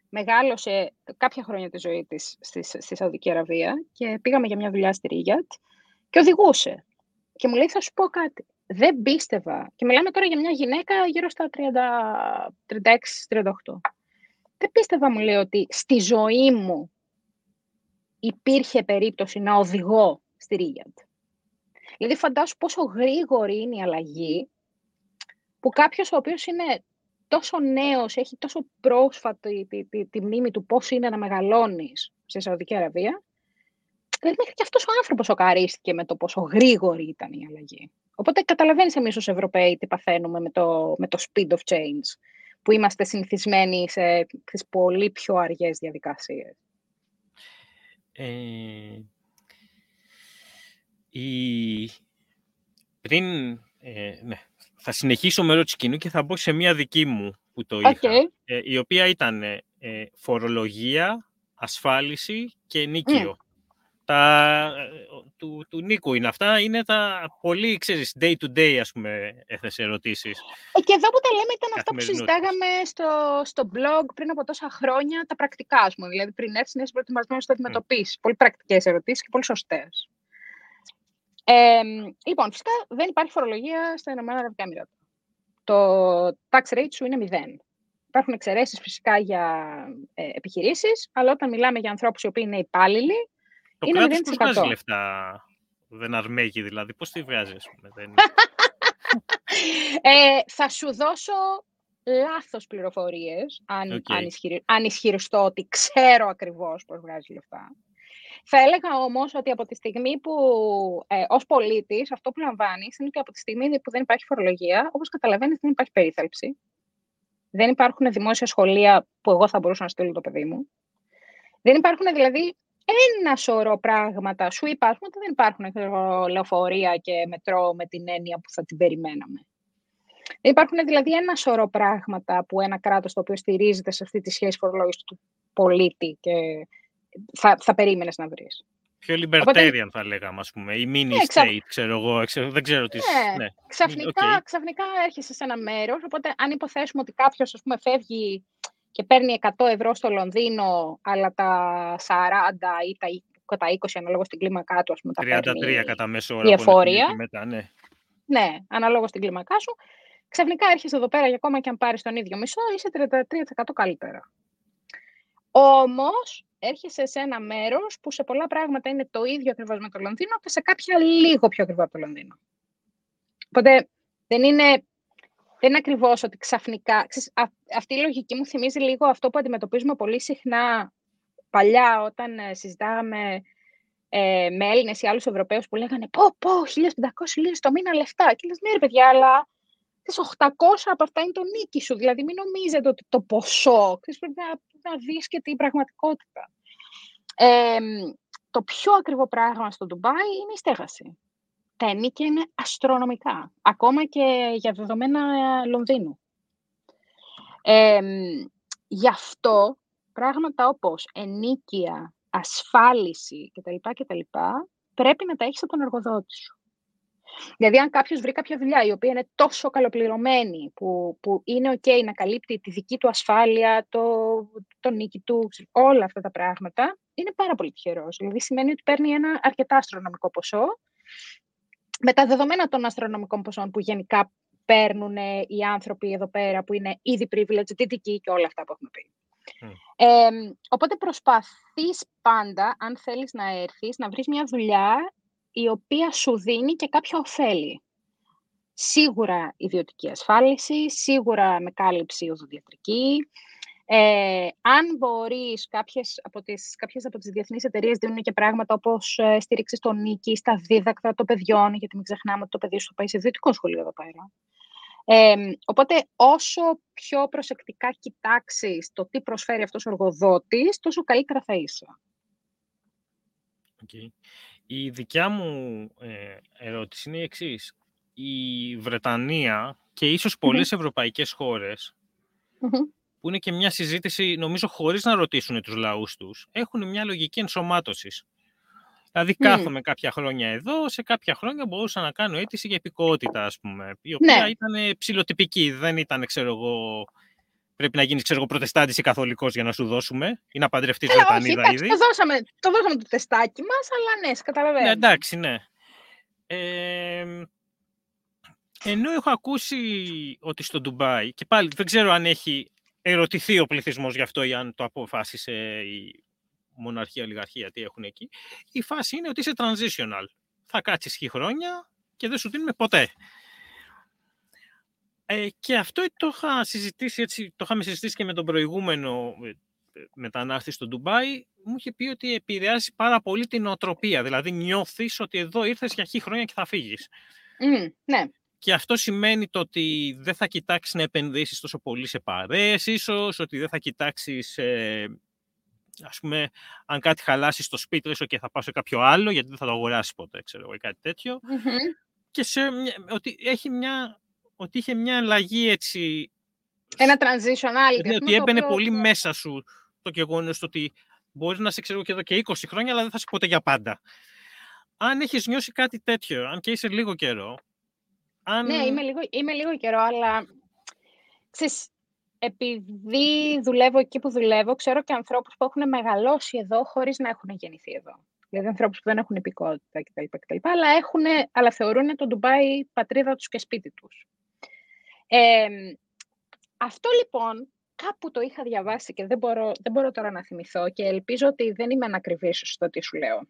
μεγάλωσε κάποια χρόνια τη ζωή της στη, στη Σαουδική Αραβία και πήγαμε για μια δουλειά στη Ρίγιατ και οδηγούσε. Και μου λέει, θα σου πω κάτι. Δεν πίστευα. Και μιλάμε τώρα για μια γυναίκα γύρω στα 36-38. Δεν πίστευα, μου λέει, ότι στη ζωή μου υπήρχε περίπτωση να οδηγώ στη Ρίγιαντ. Δηλαδή, φαντάσου πόσο γρήγορη είναι η αλλαγή που κάποιος ο οποίος είναι τόσο νέος, έχει τόσο πρόσφατη τη, τη, τη, μνήμη του πώς είναι να μεγαλώνεις στη Σαουδική Αραβία, Δηλαδή, μέχρι και αυτός ο άνθρωπος σοκαρίστηκε με το πόσο γρήγορη ήταν η αλλαγή. Οπότε καταλαβαίνεις εμείς ως Ευρωπαίοι τι παθαίνουμε με το, με το speed of change, που είμαστε συνηθισμένοι σε τις πολύ πιο αργές διαδικασίες. Ε, η... Πριν, ε, ναι, θα συνεχίσω με ερώτηση κοινού και θα μπω σε μία δική μου που το είχα, ε, η οποία ήταν ε, φορολογία, ασφάλιση και νίκιο τα, του, του Νίκου είναι αυτά, είναι τα πολύ, ξέρεις, day to day, ας πούμε, έθεσε ερωτήσεις. Ε, και εδώ που τα λέμε ήταν αυτά που συζητάγαμε στο, στο blog πριν από τόσα χρόνια, τα πρακτικά, ας πούμε, δηλαδή πριν έρθεις να είσαι προετοιμασμένος στο αντιμετωπίσεις. Mm. Πολύ πρακτικές ερωτήσεις και πολύ σωστές. Ε, λοιπόν, φυσικά δεν υπάρχει φορολογία στα Ηνωμένα Αραβικά Εμμυράτα. Το tax rate σου είναι μηδέν. Υπάρχουν εξαιρέσεις φυσικά για ε, επιχειρήσεις, αλλά όταν μιλάμε για ανθρώπους οι οποίοι είναι υπάλληλοι, το είναι κράτος πώς βγάζει λεφτά, δεν αρμέγει δηλαδή, πώς τη βγάζει, ας πούμε. Δεν... <laughs> ε, θα σου δώσω λάθος πληροφορίες, αν, okay. αν, αν ισχυριστώ ότι ξέρω ακριβώς πώς βγάζει λεφτά. Θα έλεγα όμως ότι από τη στιγμή που ε, ως πολίτης αυτό που λαμβάνεις είναι ότι από τη στιγμή που δεν υπάρχει φορολογία, όπως καταλαβαίνεις δεν υπάρχει περίθαλψη. Δεν υπάρχουν δημόσια σχολεία που εγώ θα μπορούσα να στείλω το παιδί μου. Δεν υπάρχουν δηλαδή ένα σωρό πράγματα σου υπάρχουν ότι δεν υπάρχουν λεωφορεία και μετρό με την έννοια που θα την περιμέναμε. Υπάρχουν δηλαδή ένα σωρό πράγματα που ένα κράτος το οποίο στηρίζεται σε αυτή τη σχέση φορολόγησης του πολίτη και θα, θα περίμενες να βρεις. Πιο libertarian θα λέγαμε, ας πούμε, ή mini ναι, state, ξέρω εγώ, δεν ξέρω τι... Ναι, ναι. Ξαφνικά, ξαφνικά έρχεσαι σε ένα μέρος, οπότε αν υποθέσουμε ότι κάποιος, ας πούμε, φεύγει και παίρνει 100 ευρώ στο Λονδίνο, αλλά τα 40 ή τα, τα 20 αναλόγω στην κλίμακά του, ας πούμε, τα 33 κατά μέσο ώρα η εφορία. Μετά, ναι. ναι, αναλόγως στην κλίμακά σου. Ξαφνικά έρχεσαι εδώ πέρα, για ακόμα και αν πάρεις τον ίδιο μισό, είσαι 33% καλύτερα. Όμως, έρχεσαι σε ένα μέρος που σε πολλά πράγματα είναι το ίδιο ακριβώς με το Λονδίνο και σε κάποια λίγο πιο ακριβό από το Λονδίνο. Οπότε δεν είναι δεν είναι ακριβώς ότι ξαφνικά. αυτή η λογική μου θυμίζει λίγο αυτό που αντιμετωπίζουμε πολύ συχνά παλιά όταν ε, συζητάγαμε ε, με Έλληνες ή άλλους Ευρωπαίους που λέγανε Πω, πω, 1500 λίρες το μήνα λεφτά. Και λες, ναι, ρε παιδιά, αλλά τι 800 από αυτά είναι το νίκη σου. Δηλαδή, μην νομίζετε ότι το ποσό. Ξέρεις, πρέπει να, να δεις και την πραγματικότητα. Ε, το πιο ακριβό πράγμα στο Ντουμπάι είναι η στέγαση. Τα ενίκια είναι αστρονομικά, ακόμα και για δεδομένα Λονδίνου. Ε, γι' αυτό πράγματα όπως ενίκεια, ασφάλιση κτλ. κτλ πρέπει να τα έχεις από τον εργοδότη σου. Δηλαδή, αν κάποιος βρει κάποια δουλειά η οποία είναι τόσο καλοπληρωμένη, που, που είναι ok να καλύπτει τη δική του ασφάλεια, το, το νίκη του, όλα αυτά τα πράγματα, είναι πάρα πολύ τυχερός. Δηλαδή, σημαίνει ότι παίρνει ένα αρκετά αστρονομικό ποσό, με τα δεδομένα των αστρονομικών ποσών που γενικά παίρνουν οι άνθρωποι εδώ πέρα, που είναι ήδη privileged, δυτικοί και όλα αυτά που έχουμε πει. Ε, οπότε προσπαθείς πάντα, αν θέλεις να έρθεις, να βρεις μια δουλειά η οποία σου δίνει και κάποια ωφέλη. Σίγουρα ιδιωτική ασφάλιση, σίγουρα με κάλυψη οδοδιατρική. Ε, αν μπορείς, κάποιες από, τις, κάποιες από τις διεθνείς εταιρείες δίνουν και πράγματα όπως ε, στήριξη στο νίκη, στα δίδακτρα των παιδιών, γιατί μην ξεχνάμε ότι το παιδί σου πάει σε ιδιωτικό σχολείο εδώ πέρα. Ε, οπότε, όσο πιο προσεκτικά κοιτάξεις το τι προσφέρει αυτός ο εργοδότης, τόσο καλύτερα θα είσαι. Okay. Η δικιά μου ε, ερώτηση είναι η εξής. Η Βρετανία και ίσως πολλές ευρωπαϊκές που είναι και μια συζήτηση, νομίζω, χωρίς να ρωτήσουν τους λαούς τους, έχουν μια λογική ενσωμάτωσης. Δηλαδή, κάθομαι κάποια χρόνια εδώ, σε κάποια χρόνια μπορούσα να κάνω αίτηση για επικότητα, ας πούμε, η οποία ναι. ήταν ψηλοτυπική, δεν ήταν, ξέρω εγώ, πρέπει να γίνει ξέρω εγώ, προτεστάντης ή καθολικός για να σου δώσουμε ή να παντρευτείς ε, Βρετανίδα ήδη. Το δώσαμε, το δώσαμε το τεστάκι μας, αλλά ναι, σε καταλαβαίνω. Ναι, εντάξει, ναι. Ε, ενώ έχω ακούσει ότι στο Ντουμπάι, και πάλι δεν ξέρω αν έχει ερωτηθεί ο πληθυσμός γι' αυτό ή αν το αποφάσισε η μοναρχία, ολιγαρχία, τι έχουν εκεί, η φάση είναι ότι είσαι transitional. Θα κάτσεις χι χρόνια και δεν σου δίνουμε ποτέ. Ε, και αυτό το είχα συζητήσει, έτσι, το είχαμε συζητήσει και με τον προηγούμενο ε, μετανάστη στο Ντουμπάι, μου είχε πει ότι επηρεάζει πάρα πολύ την νοοτροπία. Δηλαδή νιώθεις ότι εδώ ήρθες για χι χρόνια και θα φύγεις. Mm, ναι. Και αυτό σημαίνει το ότι δεν θα κοιτάξεις να επενδύσεις τόσο πολύ σε παρέες ίσως, ότι δεν θα κοιτάξεις, ε, ας πούμε, αν κάτι χαλάσεις στο σπίτι, ίσως και θα πάω σε κάποιο άλλο, γιατί δεν θα το αγοράσεις ποτέ, ξέρω ή κάτι Και σε, ότι έχει μια ότι είχε μια αλλαγή έτσι... Ένα transition Δηλαδή, ότι έμπαινε πολύ μέσα σου το γεγονός ότι μπορείς να σε ξέρω και εδώ και 20 χρόνια, αλλά δεν θα σε ποτέ για πάντα. Αν έχεις νιώσει κάτι τέτοιο, αν και είσαι λίγο καιρό... Αν... Ναι, είμαι λίγο, είμαι λίγο καιρό, αλλά ξέρεις, επειδή δουλεύω εκεί που δουλεύω, ξέρω και ανθρώπους που έχουν μεγαλώσει εδώ χωρίς να έχουν γεννηθεί εδώ. Δηλαδή ανθρώπους που δεν έχουν υπηκότητα κτλ. κτλ αλλά, έχουν, αλλά θεωρούν το Ντουμπάι πατρίδα τους και σπίτι τους αυτό λοιπόν κάπου το είχα διαβάσει και δεν μπορώ, δεν μπορώ τώρα να θυμηθώ και ελπίζω ότι δεν είμαι ανακριβής στο τι σου λέω.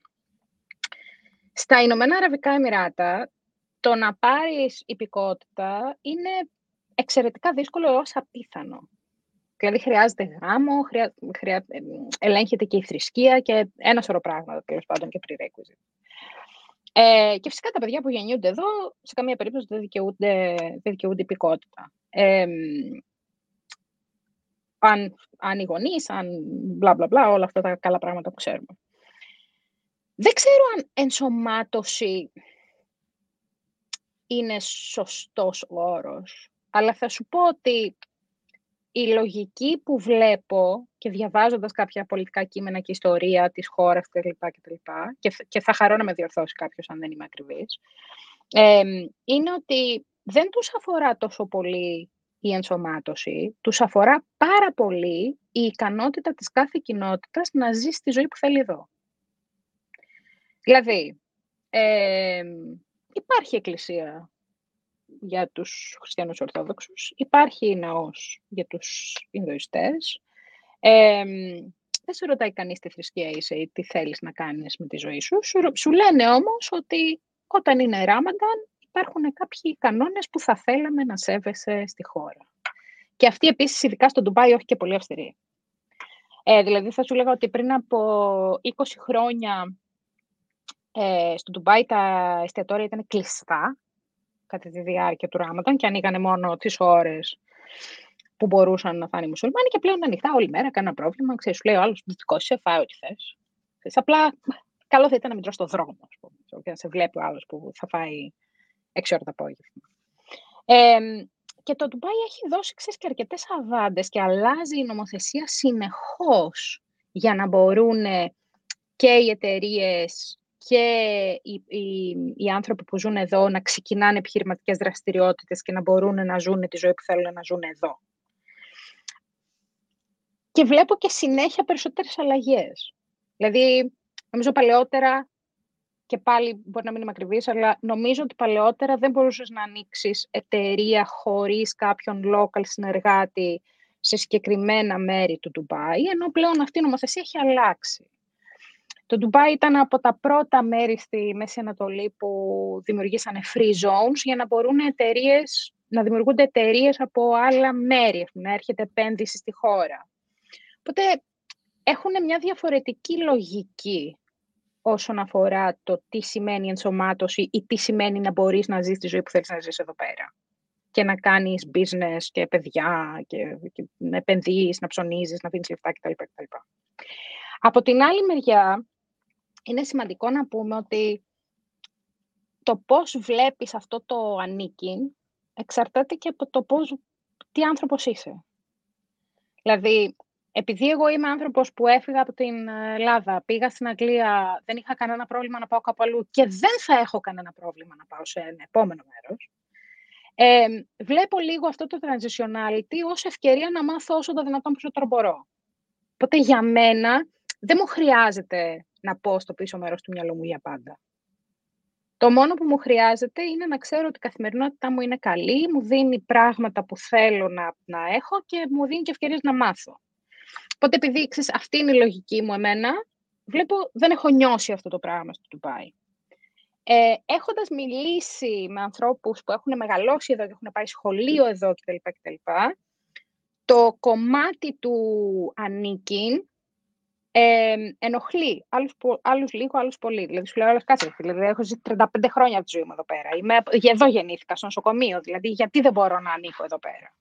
Στα Ηνωμένα Αραβικά Εμμυράτα, το να πάρεις υπηκότητα είναι εξαιρετικά δύσκολο έως απίθανο. Δηλαδή χρειάζεται γάμο, χρειά, χρειά, ελέγχεται και η θρησκεία και ένα σωρό πράγματα, τέλος πάντων και prerequisite. Ε, και φυσικά τα παιδιά που γεννιούνται εδώ, σε καμία περίπτωση δεν δικαιούνται, δεν δικαιούνται υπηκότητα. Ε, αν, αν οι γονείς, αν μπλα μπλα μπλα, όλα αυτά τα καλά πράγματα που ξέρουμε. Δεν ξέρω αν ενσωμάτωση είναι σωστός ο όρος, αλλά θα σου πω ότι η λογική που βλέπω και διαβάζοντας κάποια πολιτικά κείμενα και ιστορία της χώρας κτλ. Και, και θα χαρώ να με διορθώσει κάποιος αν δεν είμαι ακριβής, είναι ότι δεν τους αφορά τόσο πολύ η ενσωμάτωση, τους αφορά πάρα πολύ η ικανότητα της κάθε κοινότητας να ζει στη ζωή που θέλει εδώ. Δηλαδή, υπάρχει εκκλησία για τους χριστιανούς Ορθόδοξους, υπάρχει ναός για τους Ινδοϊστές. Ε, δεν σε ρωτάει κανείς τι θρησκεία είσαι ή τι θέλεις να κάνεις με τη ζωή σου. Σου, λένε όμως ότι όταν είναι Ράμανταν υπάρχουν κάποιοι κανόνες που θα θέλαμε να σέβεσαι στη χώρα. Και αυτοί επίσης, ειδικά στο Ντουμπάι, όχι και πολύ αυστηροί. Ε, δηλαδή θα σου λέγα ότι πριν από 20 χρόνια Ε, στο Ντουμπάι τα εστιατόρια ήταν κλειστά κατά τη διάρκεια του Ράματαν και ανοίγανε μόνο τις ώρες που μπορούσαν να φάνε οι μουσουλμάνοι και πλέον ανοιχτά όλη μέρα, κανένα πρόβλημα. Ξέρεις, σου λέει ο άλλος, δικό σε φάει ό,τι θες. Απλά καλό θα ήταν να μην τρως στο δρόμο, ας πούμε, και να σε βλέπει ο άλλος που θα φάει έξι ώρα το απόγευμα. Ε, και το Ντουμπάι έχει δώσει, ξέρεις, και αρκετές αβάντες και αλλάζει η νομοθεσία συνεχώς για να μπορούν και οι εταιρείες και οι, οι, οι, άνθρωποι που ζουν εδώ να ξεκινάνε επιχειρηματικές δραστηριότητες και να μπορούν να ζουν τη ζωή που θέλουν να ζουν εδώ. Και βλέπω και συνέχεια περισσότερες αλλαγές. Δηλαδή, νομίζω παλαιότερα, και πάλι μπορεί να μην είμαι ακριβής, αλλά νομίζω ότι παλαιότερα δεν μπορούσες να ανοίξεις εταιρεία χωρίς κάποιον local συνεργάτη σε συγκεκριμένα μέρη του Ντουμπάι, ενώ πλέον αυτή η νομοθεσία έχει αλλάξει. Το Ντουμπάι ήταν από τα πρώτα μέρη στη Μέση Ανατολή που δημιουργήσανε free zones για να μπορούν εταιρείες, να δημιουργούνται εταιρείες από άλλα μέρη, να έρχεται επένδυση στη χώρα. Οπότε έχουν μια διαφορετική λογική όσον αφορά το τι σημαίνει ενσωμάτωση ή τι σημαίνει να μπορείς να ζεις τη ζωή που θέλεις να ζεις εδώ πέρα. Και να κάνεις business και παιδιά και, και να επενδύεις, να ψωνίζεις, να δίνεις λεφτά κτλ. κτλ. Από την άλλη μεριά, είναι σημαντικό να πούμε ότι το πώς βλέπεις αυτό το ανήκει εξαρτάται και από το πώς, τι άνθρωπος είσαι. Δηλαδή, επειδή εγώ είμαι άνθρωπος που έφυγα από την Ελλάδα, πήγα στην Αγγλία, δεν είχα κανένα πρόβλημα να πάω κάπου αλλού και δεν θα έχω κανένα πρόβλημα να πάω σε ένα επόμενο μέρος, ε, βλέπω λίγο αυτό το transitionality ως ευκαιρία να μάθω όσο το δυνατόν περισσότερο μπορώ. Οπότε για μένα δεν μου χρειάζεται να πω στο πίσω μέρος του μυαλού μου για πάντα. Το μόνο που μου χρειάζεται είναι να ξέρω ότι η καθημερινότητά μου είναι καλή, μου δίνει πράγματα που θέλω να, να έχω και μου δίνει και ευκαιρίες να μάθω. Οπότε επειδή ξέρεις, αυτή είναι η λογική μου εμένα, βλέπω δεν έχω νιώσει αυτό το πράγμα στο Ντουμπάι. Ε, έχοντας μιλήσει με ανθρώπους που έχουν μεγαλώσει εδώ και έχουν πάει σχολείο εδώ κτλ. κτλ το κομμάτι του ανήκειν ε, ενοχλεί άλλους, άλλους λίγο, άλλους πολύ. Δηλαδή, σου λέω, όλες κάτσε, δηλαδή, έχω ζήσει 35 χρόνια από τη ζωή μου εδώ πέρα. Είμαι, εδώ γεννήθηκα, στο νοσοκομείο, δηλαδή, γιατί δεν μπορώ να ανήκω εδώ πέρα;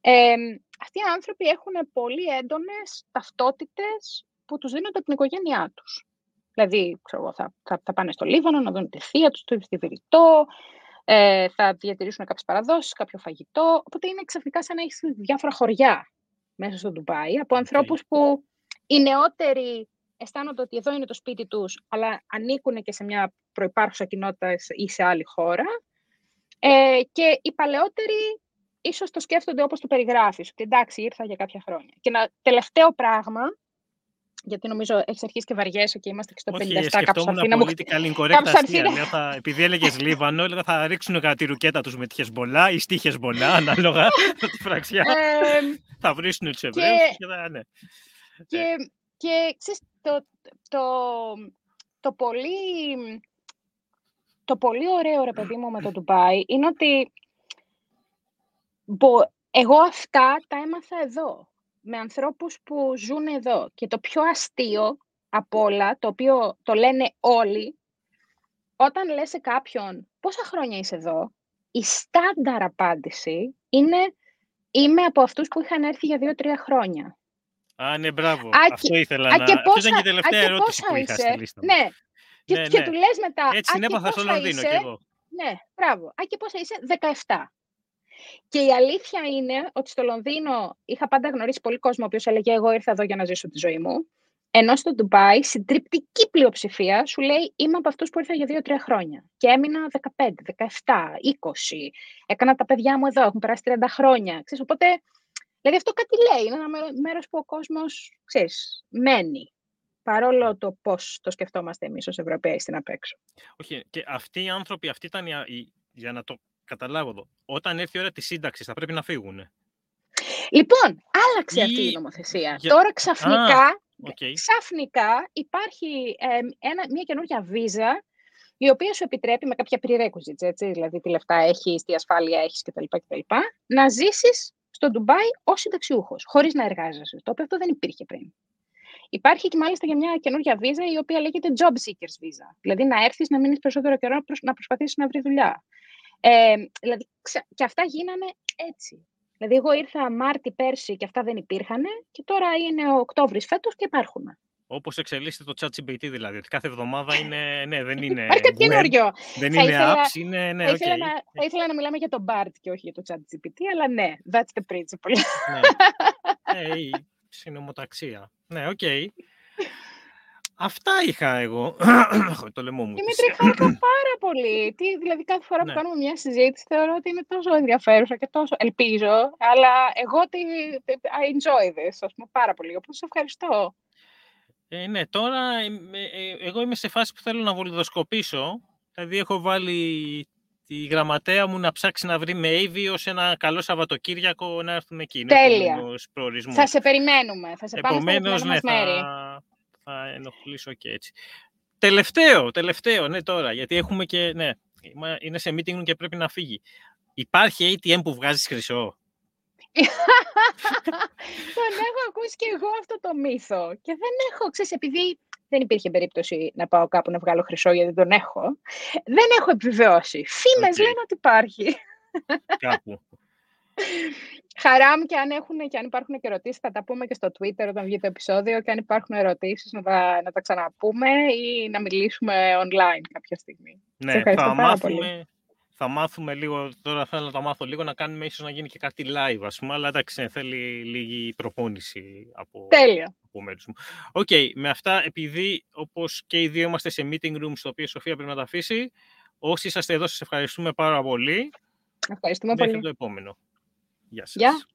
Ε, αυτοί οι άνθρωποι έχουν πολύ έντονες ταυτότητες που τους δίνονται από την οικογένειά τους. Δηλαδή, ξέρω, θα, θα, θα πάνε στο Λίβανο να δουν τη θεία τους, το Βηρητό, ε, θα διατηρήσουν κάποιες παραδόσεις, κάποιο φαγητό. Οπότε είναι ξαφνικά σαν να έχεις διάφορα χωριά μέσα στο Ντουμπάι από ανθρώπους που οι νεότεροι αισθάνονται ότι εδώ είναι το σπίτι τους, αλλά ανήκουν και σε μια προϋπάρχουσα κοινότητα ή σε άλλη χώρα. Ε, και οι παλαιότεροι ίσως το σκέφτονται όπως το περιγράφεις, ότι εντάξει, ήρθα για κάποια χρόνια. Και ένα τελευταίο πράγμα, γιατί νομίζω έχεις αρχίσει και βαριέσαι και είμαστε και στο 57 Όχι, σκεφτόμουν πολύ κορέκτα αστεία. Θα, επειδή έλεγες Λίβανο, έλεγα θα ρίξουν κατά τη ρουκέτα τους με τη Χεσμολά ή στη Χεσμολά, ανάλογα <laughs> τη φραξιά. θα βρίσουν τους Εβραίους και θα. Ναι. Και, και ξέρεις, το, το, το, πολύ, το πολύ ωραίο, ρε παιδί μου, με το Ντουμπάι είναι ότι εγώ αυτά τα έμαθα εδώ, με ανθρώπους που ζουν εδώ. Και το πιο αστείο από όλα, το οποίο το λένε όλοι, όταν λες σε κάποιον πόσα χρόνια είσαι εδώ, η στάνταρ απάντηση είναι είμαι από αυτούς που είχαν έρθει για δύο-τρία χρόνια. Α, ναι, μπράβο. Α, Αυτό ήθελα να... Πόσα, Αυτή ήταν και η τελευταία ερώτηση που είχα στη λίστα. Ναι. Και, ναι, και ναι. του λες μετά... Έτσι συνέπαθα στο Λονδίνο κι εγώ. Ναι, μπράβο. Α, και πόσα είσαι, 17. Και η αλήθεια είναι ότι στο Λονδίνο είχα πάντα γνωρίσει πολύ κόσμο ο οποίος έλεγε εγώ ήρθα εδώ για να ζήσω τη ζωή μου. Ενώ στο Ντουμπάι, συντριπτική πλειοψηφία σου λέει είμαι από αυτούς που ήρθα για 2-3 χρόνια. Και έμεινα 15, 17, 20. Έκανα τα παιδιά μου εδώ, έχουν περάσει 30 χρόνια. Ξέρεις, οπότε Δηλαδή αυτό κάτι λέει, είναι ένα μέρος που ο κόσμος, ξέρεις, μένει. Παρόλο το πώς το σκεφτόμαστε εμείς ως Ευρωπαίοι στην απέξω. Όχι, και αυτοί οι άνθρωποι, αυτοί ήταν, οι, για να το καταλάβω εδώ, όταν έρθει η ώρα της σύνταξης θα πρέπει να φύγουν. Λοιπόν, άλλαξε αυτή η νομοθεσία. Τώρα ξαφνικά, okay. ξαφνικά υπάρχει ένα, μια καινούργια βίζα η οποία σου επιτρέπει με κάποια prerequisites, έτσι, δηλαδή τι λεφτά έχεις, τι ασφάλεια έχεις κτλ. κτλ να ζήσεις στο Ντουμπάι ως συνταξιούχος, χωρίς να εργάζεσαι. Το οποίο αυτό δεν υπήρχε πριν. Υπάρχει και μάλιστα για μια καινούργια βίζα η οποία λέγεται Job Seekers Visa. Δηλαδή να έρθεις να μείνεις περισσότερο καιρό να προσπαθήσεις να βρεις δουλειά. Ε, δηλαδή, και αυτά γίνανε έτσι. Δηλαδή, εγώ ήρθα Μάρτι πέρσι και αυτά δεν υπήρχαν και τώρα είναι Οκτώβρης φέτος και υπάρχουν. Όπως εξελίσσεται το ChatGPT δηλαδή, ότι κάθε εβδομάδα είναι, ναι, δεν είναι Υπάρχει καινούριο. Δεν είναι ήθελα, apps, είναι, ναι, θα, ήθελα να, θα ήθελα να μιλάμε για τον BART και όχι για το ChatGPT, αλλά ναι, that's the principle. ναι, ναι η συνομοταξία. Ναι, οκ. Okay. Αυτά είχα εγώ. το λαιμό μου. Δημήτρη, χάρηκα πάρα πολύ. Τι, δηλαδή, κάθε φορά ναι. που κάνουμε μια συζήτηση θεωρώ ότι είναι τόσο ενδιαφέρουσα και τόσο ελπίζω. Αλλά εγώ τι, I enjoy this, ας πούμε, πάρα πολύ. Οπότε σε ευχαριστώ. Ε, ναι, τώρα ε, ε, εγώ είμαι σε φάση που θέλω να βολιδοσκοπήσω. Δηλαδή έχω βάλει τη γραμματέα μου να ψάξει να βρει με Ivy ως ένα καλό Σαββατοκύριακο να έρθουν εκεί. Τέλεια. Θα σε περιμένουμε. Θα σε Επομένως, πάμε ναι, μέρη. Θα, θα ενοχλήσω και έτσι. Τελευταίο, τελευταίο, ναι τώρα, γιατί έχουμε και, ναι, είναι σε meeting και πρέπει να φύγει. Υπάρχει ATM που βγάζεις χρυσό; <laughs> τον έχω ακούσει και εγώ αυτό το μύθο. Και δεν έχω, ξέρεις, επειδή δεν υπήρχε περίπτωση να πάω κάπου να βγάλω χρυσό γιατί τον έχω, δεν έχω επιβεβαιώσει. Φήμες okay. λένε ότι υπάρχει. Κάπου. <laughs> Χαρά μου και αν, έχουν, και αν υπάρχουν και ερωτήσεις θα τα πούμε και στο Twitter όταν βγει το επεισόδιο και αν υπάρχουν ερωτήσεις να τα, να τα ξαναπούμε ή να μιλήσουμε online κάποια στιγμή. Ναι, θα μάθουμε, θα μάθουμε λίγο, τώρα θέλω να τα μάθω λίγο, να κάνουμε ίσως να γίνει και κάτι live, ας πούμε, αλλά εντάξει, ναι, θέλει λίγη προπόνηση από, Τέλεια. από μέρους μου. Οκ, okay, με αυτά, επειδή όπως και οι δύο είμαστε σε meeting room, στο οποίο η Σοφία πρέπει να τα αφήσει, όσοι είσαστε εδώ σας ευχαριστούμε πάρα πολύ. Ευχαριστούμε Μέχρι το επόμενο. Γεια σας. Γεια.